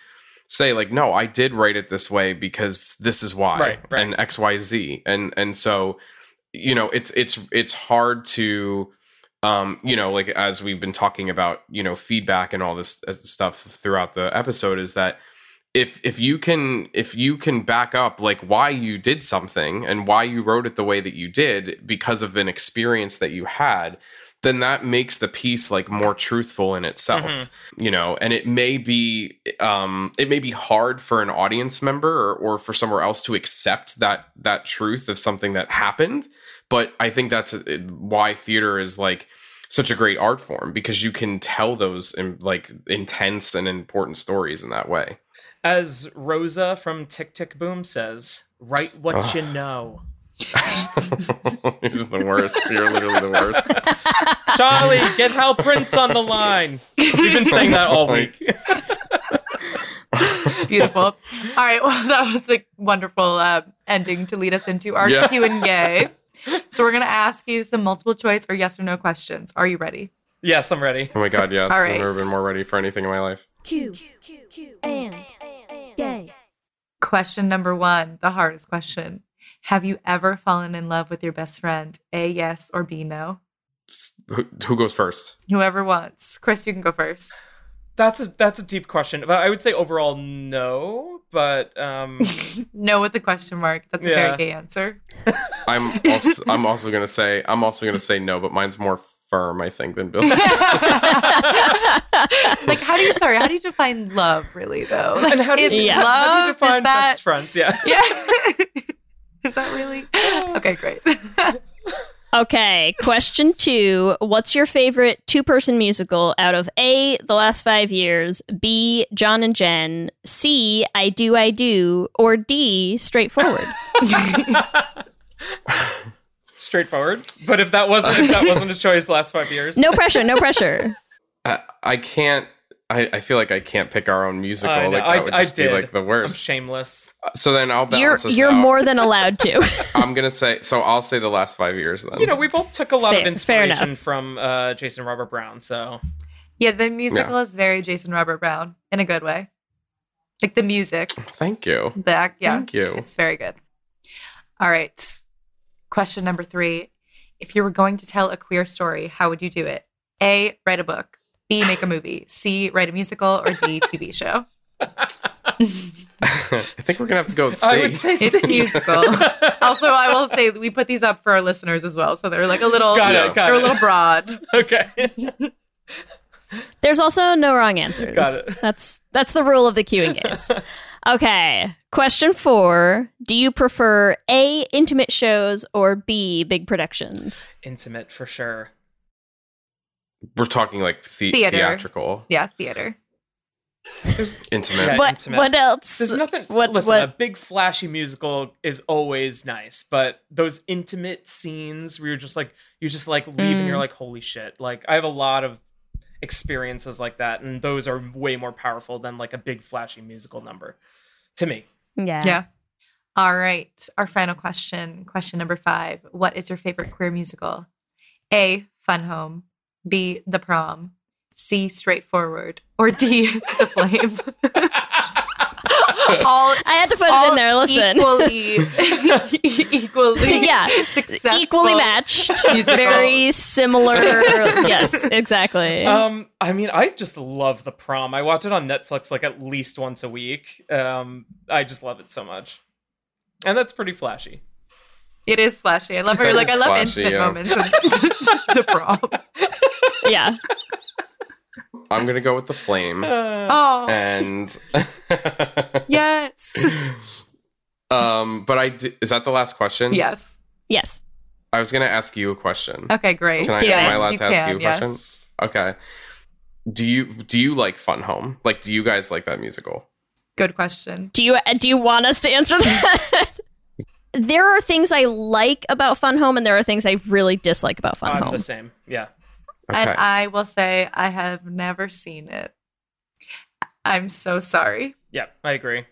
say like no i did write it this way because this is why Right, right. and xyz and and so you know it's it's it's hard to um you know like as we've been talking about you know feedback and all this uh, stuff throughout the episode is that if if you can if you can back up like why you did something and why you wrote it the way that you did because of an experience that you had then that makes the piece like more truthful in itself Mhm. you know and it may be um it may be hard for an audience member or, or for somewhere else to accept that that truth of something that happened but i think that's uh, why theater is like such a great art form because you can tell those in, like intense and important stories in that way As Rosa from Tick Tick Boom says, write what Ugh. you know. You're the worst. You're literally the worst. Charlie, get Hal Prince on the line. We've been saying that all week. Beautiful. All right. Well, that was a wonderful uh, ending to lead us into our Yeah. Q and A. So we're gonna ask you some multiple choice or yes or no questions. Are you ready? yes, I'm ready. Oh my god, yes. All I've never been more ready for anything in my life. Q, Q, Q, Q, and, yay. Question number one, the hardest question. Have you ever fallen in love with your best friend? A, yes, or B, no? Who, who goes first? Whoever wants. Chris, you can go first. That's a that's a deep question, but I would say overall no. But um, no with the question mark. That's a Yeah. very gay answer. I'm also I'm also gonna say I'm also gonna say no, but mine's more firm, I think, than Bill's. like, how do you, sorry, how do you define love, really, though? Like, and how do you, is Yeah. how, how do you define is that, best friends? Yeah. yeah. is that really? Okay, great. Okay, question two. What's your favorite two person musical out of A, The Last Five Years, B, John and Jen, C, I Do, I Do, or D, Straightforward? Straightforward. But if that wasn't if that wasn't a choice the last five years. No pressure, no pressure. I, uh, I can't. I, I feel like I can't pick our own musical. I know. Like I- that would I just be did. like the I'm worst. shameless. so then I'll balance You're this you're out. more than allowed to. I'm gonna say. So I'll say the last five years then. You know, we both took a lot Fair- of fair enough. inspiration from uh, Jason Robert Brown. So yeah, the musical is very Jason Robert Brown in a good way. Like the music, Thank you. the act, yeah. Thank you. It's very good. All right. Question number three. If you were going to tell a queer story, how would you do it? A, write a book. B, make a movie. C, write a musical. Or D, TV show. I think we're gonna have to go with C. I would say It's C. musical. also, I will say we put these up for our listeners as well. So they're like a little, Got it. Got they're it. a little broad. okay. There's also no wrong answers. Got it. That's that's the rule of the queuing games. Okay. Question four. Do you prefer A intimate shows or B big productions? Intimate for sure. We're talking like the- Theater. theatrical, Yeah, theater. There's intimate. Yeah. what intimate. what else? There's nothing. What listen, what a big flashy musical is always nice, but those intimate scenes where you're just like you just like leave and Mm. you're like, holy shit! Like I have a lot of experiences like that, and those are way more powerful than like a big flashy musical number. To me, yeah. Yeah. All right. Our final question. Question number five. What is your favorite queer musical? A. Fun Home. B. The Prom. C. Straightforward. Or D. The Flame. all I had to put it in there. Listen. Equally, equally, Yeah. successful. Equally matched. musicals. Very similar. yes, exactly. um, I mean, I just love the prom. I watch it on Netflix like at least once a week. Um, I just love it so much, and that's pretty flashy. It is flashy. I love her. Like I love flashy, intimate yeah. moments. In the prom. yeah. I'm gonna go with the flame. Uh, Oh and yes, um, but I d- is that the last question? yes. Yes. I was gonna ask you a question. Okay, great. Can I, Do am. I allowed to ask can, you a yes. question? Okay. Do you do you like Fun Home? Like, do you guys like that musical? Good question. Do you do you want us to answer that? There are things I like about Fun Home, and there are things I really dislike about Fun I'm Home. the same. Yeah. Okay. And I will say I have never seen it. I'm so sorry. Yeah, I agree.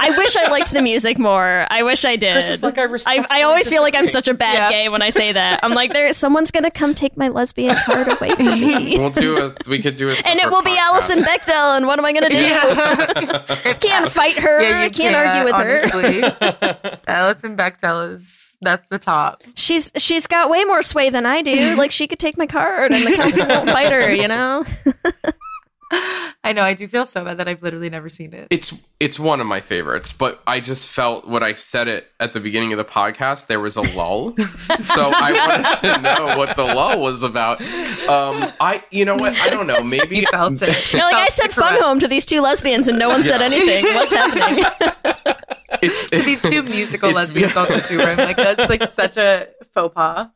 I wish I liked the music more. I wish I did. Chris is like, I I, I always feel like I'm such a bad Yeah. gay when I say that. I'm like, there, someone's gonna come take my lesbian card away from me, we'll do a we could do a and it separate will be podcast. Alison Bechdel. And what am I gonna do? Yeah. Can't fight her. Yeah, you can't, argue with her. honestly. Alison Bechdel is that's the top. She's she's got way more sway than I do. Like she could take my card, and the council won't fight her. You know? I know. I do feel so bad that I've literally never seen it. It's it's one of my favorites, but I just felt when I said it at the beginning of the podcast, there was a lull. so I wanted to know what the lull was about. Um, I you know what? I don't know. Maybe You felt it. You're like I said, the fun home to these two lesbians, and no one said anything. What's happening? it's To these two musical It's- lesbians also too. Where I'm like, that's like such a faux pas.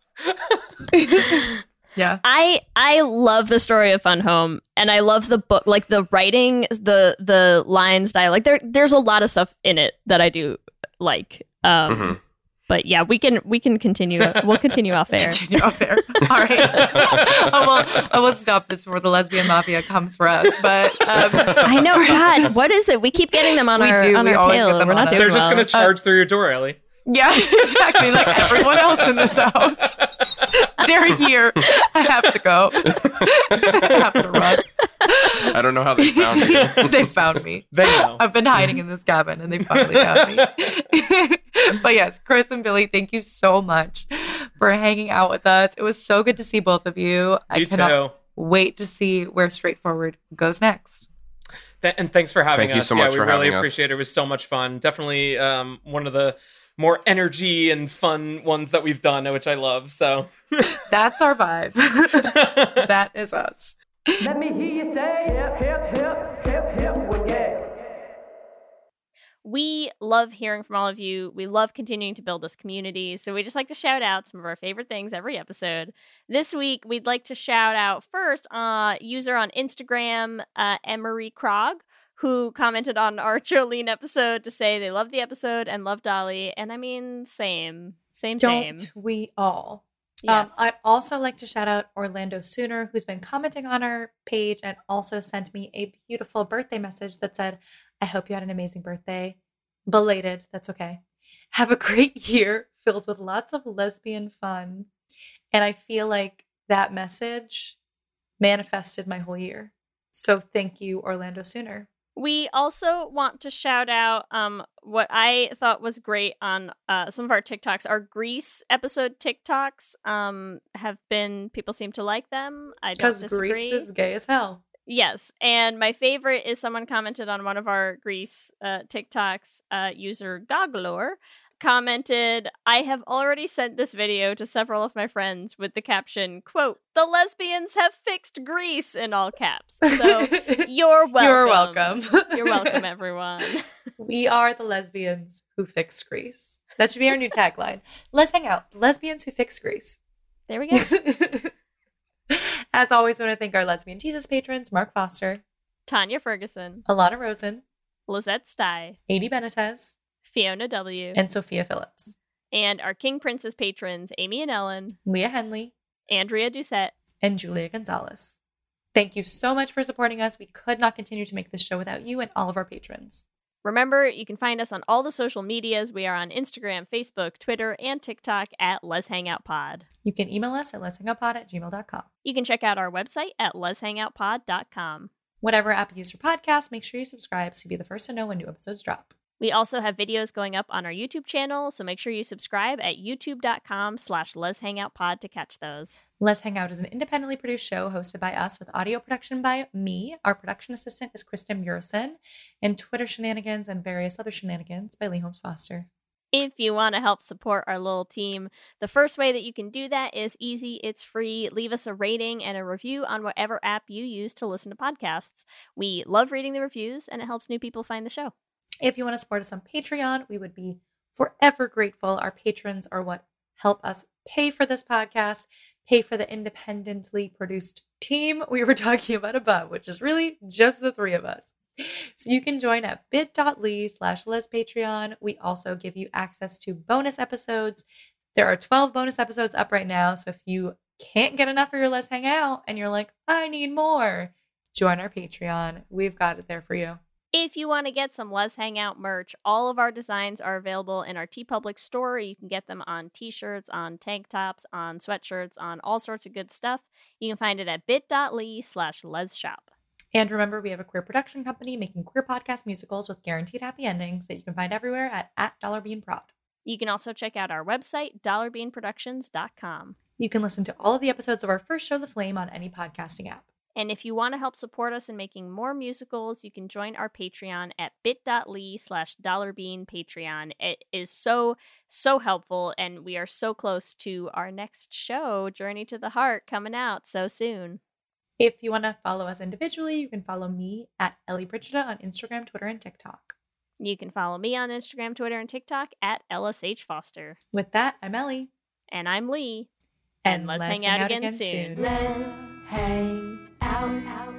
Yeah. I I love the story of Fun Home, and I love the book, like the writing, the the lines, dialogue. There there's a lot of stuff in it that I do like. Um, Mhm. But yeah, we can we can continue. We'll continue off air. Continue off air. All right. I will. I will stop this before the lesbian mafia comes for us. But um, I know, God, what is it? We keep getting them on We our do. on We our tail. We're not us. doing They're just going to charge through your door, Ellie. Yeah, exactly. Like everyone else in this house. They're here. I have to go. I have to run. I I don't know how they found you. they found me. They know. I've been hiding in this cabin and they finally found me. but yes, Chris and Billy, thank you so much for hanging out with us. It was so good to see both of you. I you cannot too. wait to see where Straightforward goes next. Th- and thanks for having Thank you us. so yeah, much we for really having us. appreciate it. It was so much fun. Definitely um, one of the more energy and fun ones that we've done, which I love. So That's our vibe. that is us. Let me hear you say hip, hip, hip, hip, hip, well, yeah. We love hearing from all of you. We love continuing to build this community. So we just like to shout out some of our favorite things every episode. This week, we'd like to shout out first uh, user on Instagram, uh, Emery Krog, who commented on our Jolene episode to say they love the episode and love Dolly. And I mean, same, same, same. Don't we all? Yes. Um, I'd also like to shout out Orlando Sooner, who's been commenting on our page and also sent me a beautiful birthday message that said, I hope you had an amazing birthday. Belated, that's okay. Have a great year filled with lots of lesbian fun. And I feel like that message manifested my whole year. So thank you, Orlando Sooner. We also want to shout out um, what I thought was great on uh, some of our TikToks. Our Greece episode TikToks um, have been people seem to like them. I don't Because. Greece is gay as hell. Yes, and my favorite is someone commented on one of our Greece uh, TikToks. Uh, user Goglor commented, "I have already sent this video to several of my friends with the caption, quote, the lesbians have fixed Greece in all caps. So you're welcome. You're welcome. You're welcome, everyone. We are the lesbians who fix Greece. That should be our new tagline. Let's hang out. Lesbians who fix Greece. There we go. As always, I want to thank our lesbian Jesus patrons Mark Foster, Tanya Ferguson, Alana Rosen, Lizette Stye, Adi Benitez, Fiona W, and Sophia Phillips. and our King Princess patrons, Amy and Ellen, Leah Henley, Andrea Doucette, and Julia Gonzalez. Thank you so much for supporting us. We could not continue to make this show without you and all of our patrons. Remember, you can find us on all the social medias. We are on Instagram, Facebook, Twitter, and TikTok at Let's Hang Pod. You can email us at let'shangoutpod at gmail.com. You can check out our website at let'shangoutpod.com. Whatever app you use for podcasts, make sure you subscribe so you'll be the first to know when new episodes drop. We also have videos going up on our YouTube channel, so make sure you subscribe at youtube.com slash Let's Hang Out Pod to catch those. Les Hangout is an independently produced show hosted by us with audio production by me. Our production assistant is Kristen Murison, and Twitter shenanigans and various other shenanigans by Leigh Holmes Foster. If you want to help support our little team, the first way that you can do that is easy. It's free. Leave us a rating and a review on whatever app you use to listen to podcasts. We love reading the reviews, and it helps new people find the show. If you want to support us on Patreon, we would be forever grateful. Our patrons are what help us pay for this podcast, pay for the independently produced team we were talking about above, which is really just the three of us. So you can join at bit.ly slash lespatreon. We also give you access to bonus episodes. There are 12 bonus episodes up right now. So if you can't get enough of your Let's Hang Out and you're like, I need more, join our Patreon. We've got it there for you. If you want to get some Let's Hang Out merch, all of our designs are available in our TeePublic store. You can get them on t shirts, on tank tops, on sweatshirts, on all sorts of good stuff. You can find it at bit.ly slash lesshop. And remember, we have a queer production company making queer podcast musicals with guaranteed happy endings that you can find everywhere at, at Dollar Bean Prod. You can also check out our website, dollarbeanproductions.com. You can listen to all of the episodes of our first show, The Flame, on any podcasting app. And if you want to help support us in making more musicals, you can join our Patreon at bit.ly slash dollarbeanpatreon. It is so, so helpful, and we are so close to our next show, Journey to the Heart, coming out so soon. If you want to follow us individually, you can follow me at Ellie Brigida on Instagram, Twitter, and TikTok. You can follow me on Instagram, Twitter, and TikTok at LSH Foster. With that, I'm Ellie. And I'm Leigh. And, let's, hang, out, again, soon. Let's hang out, out.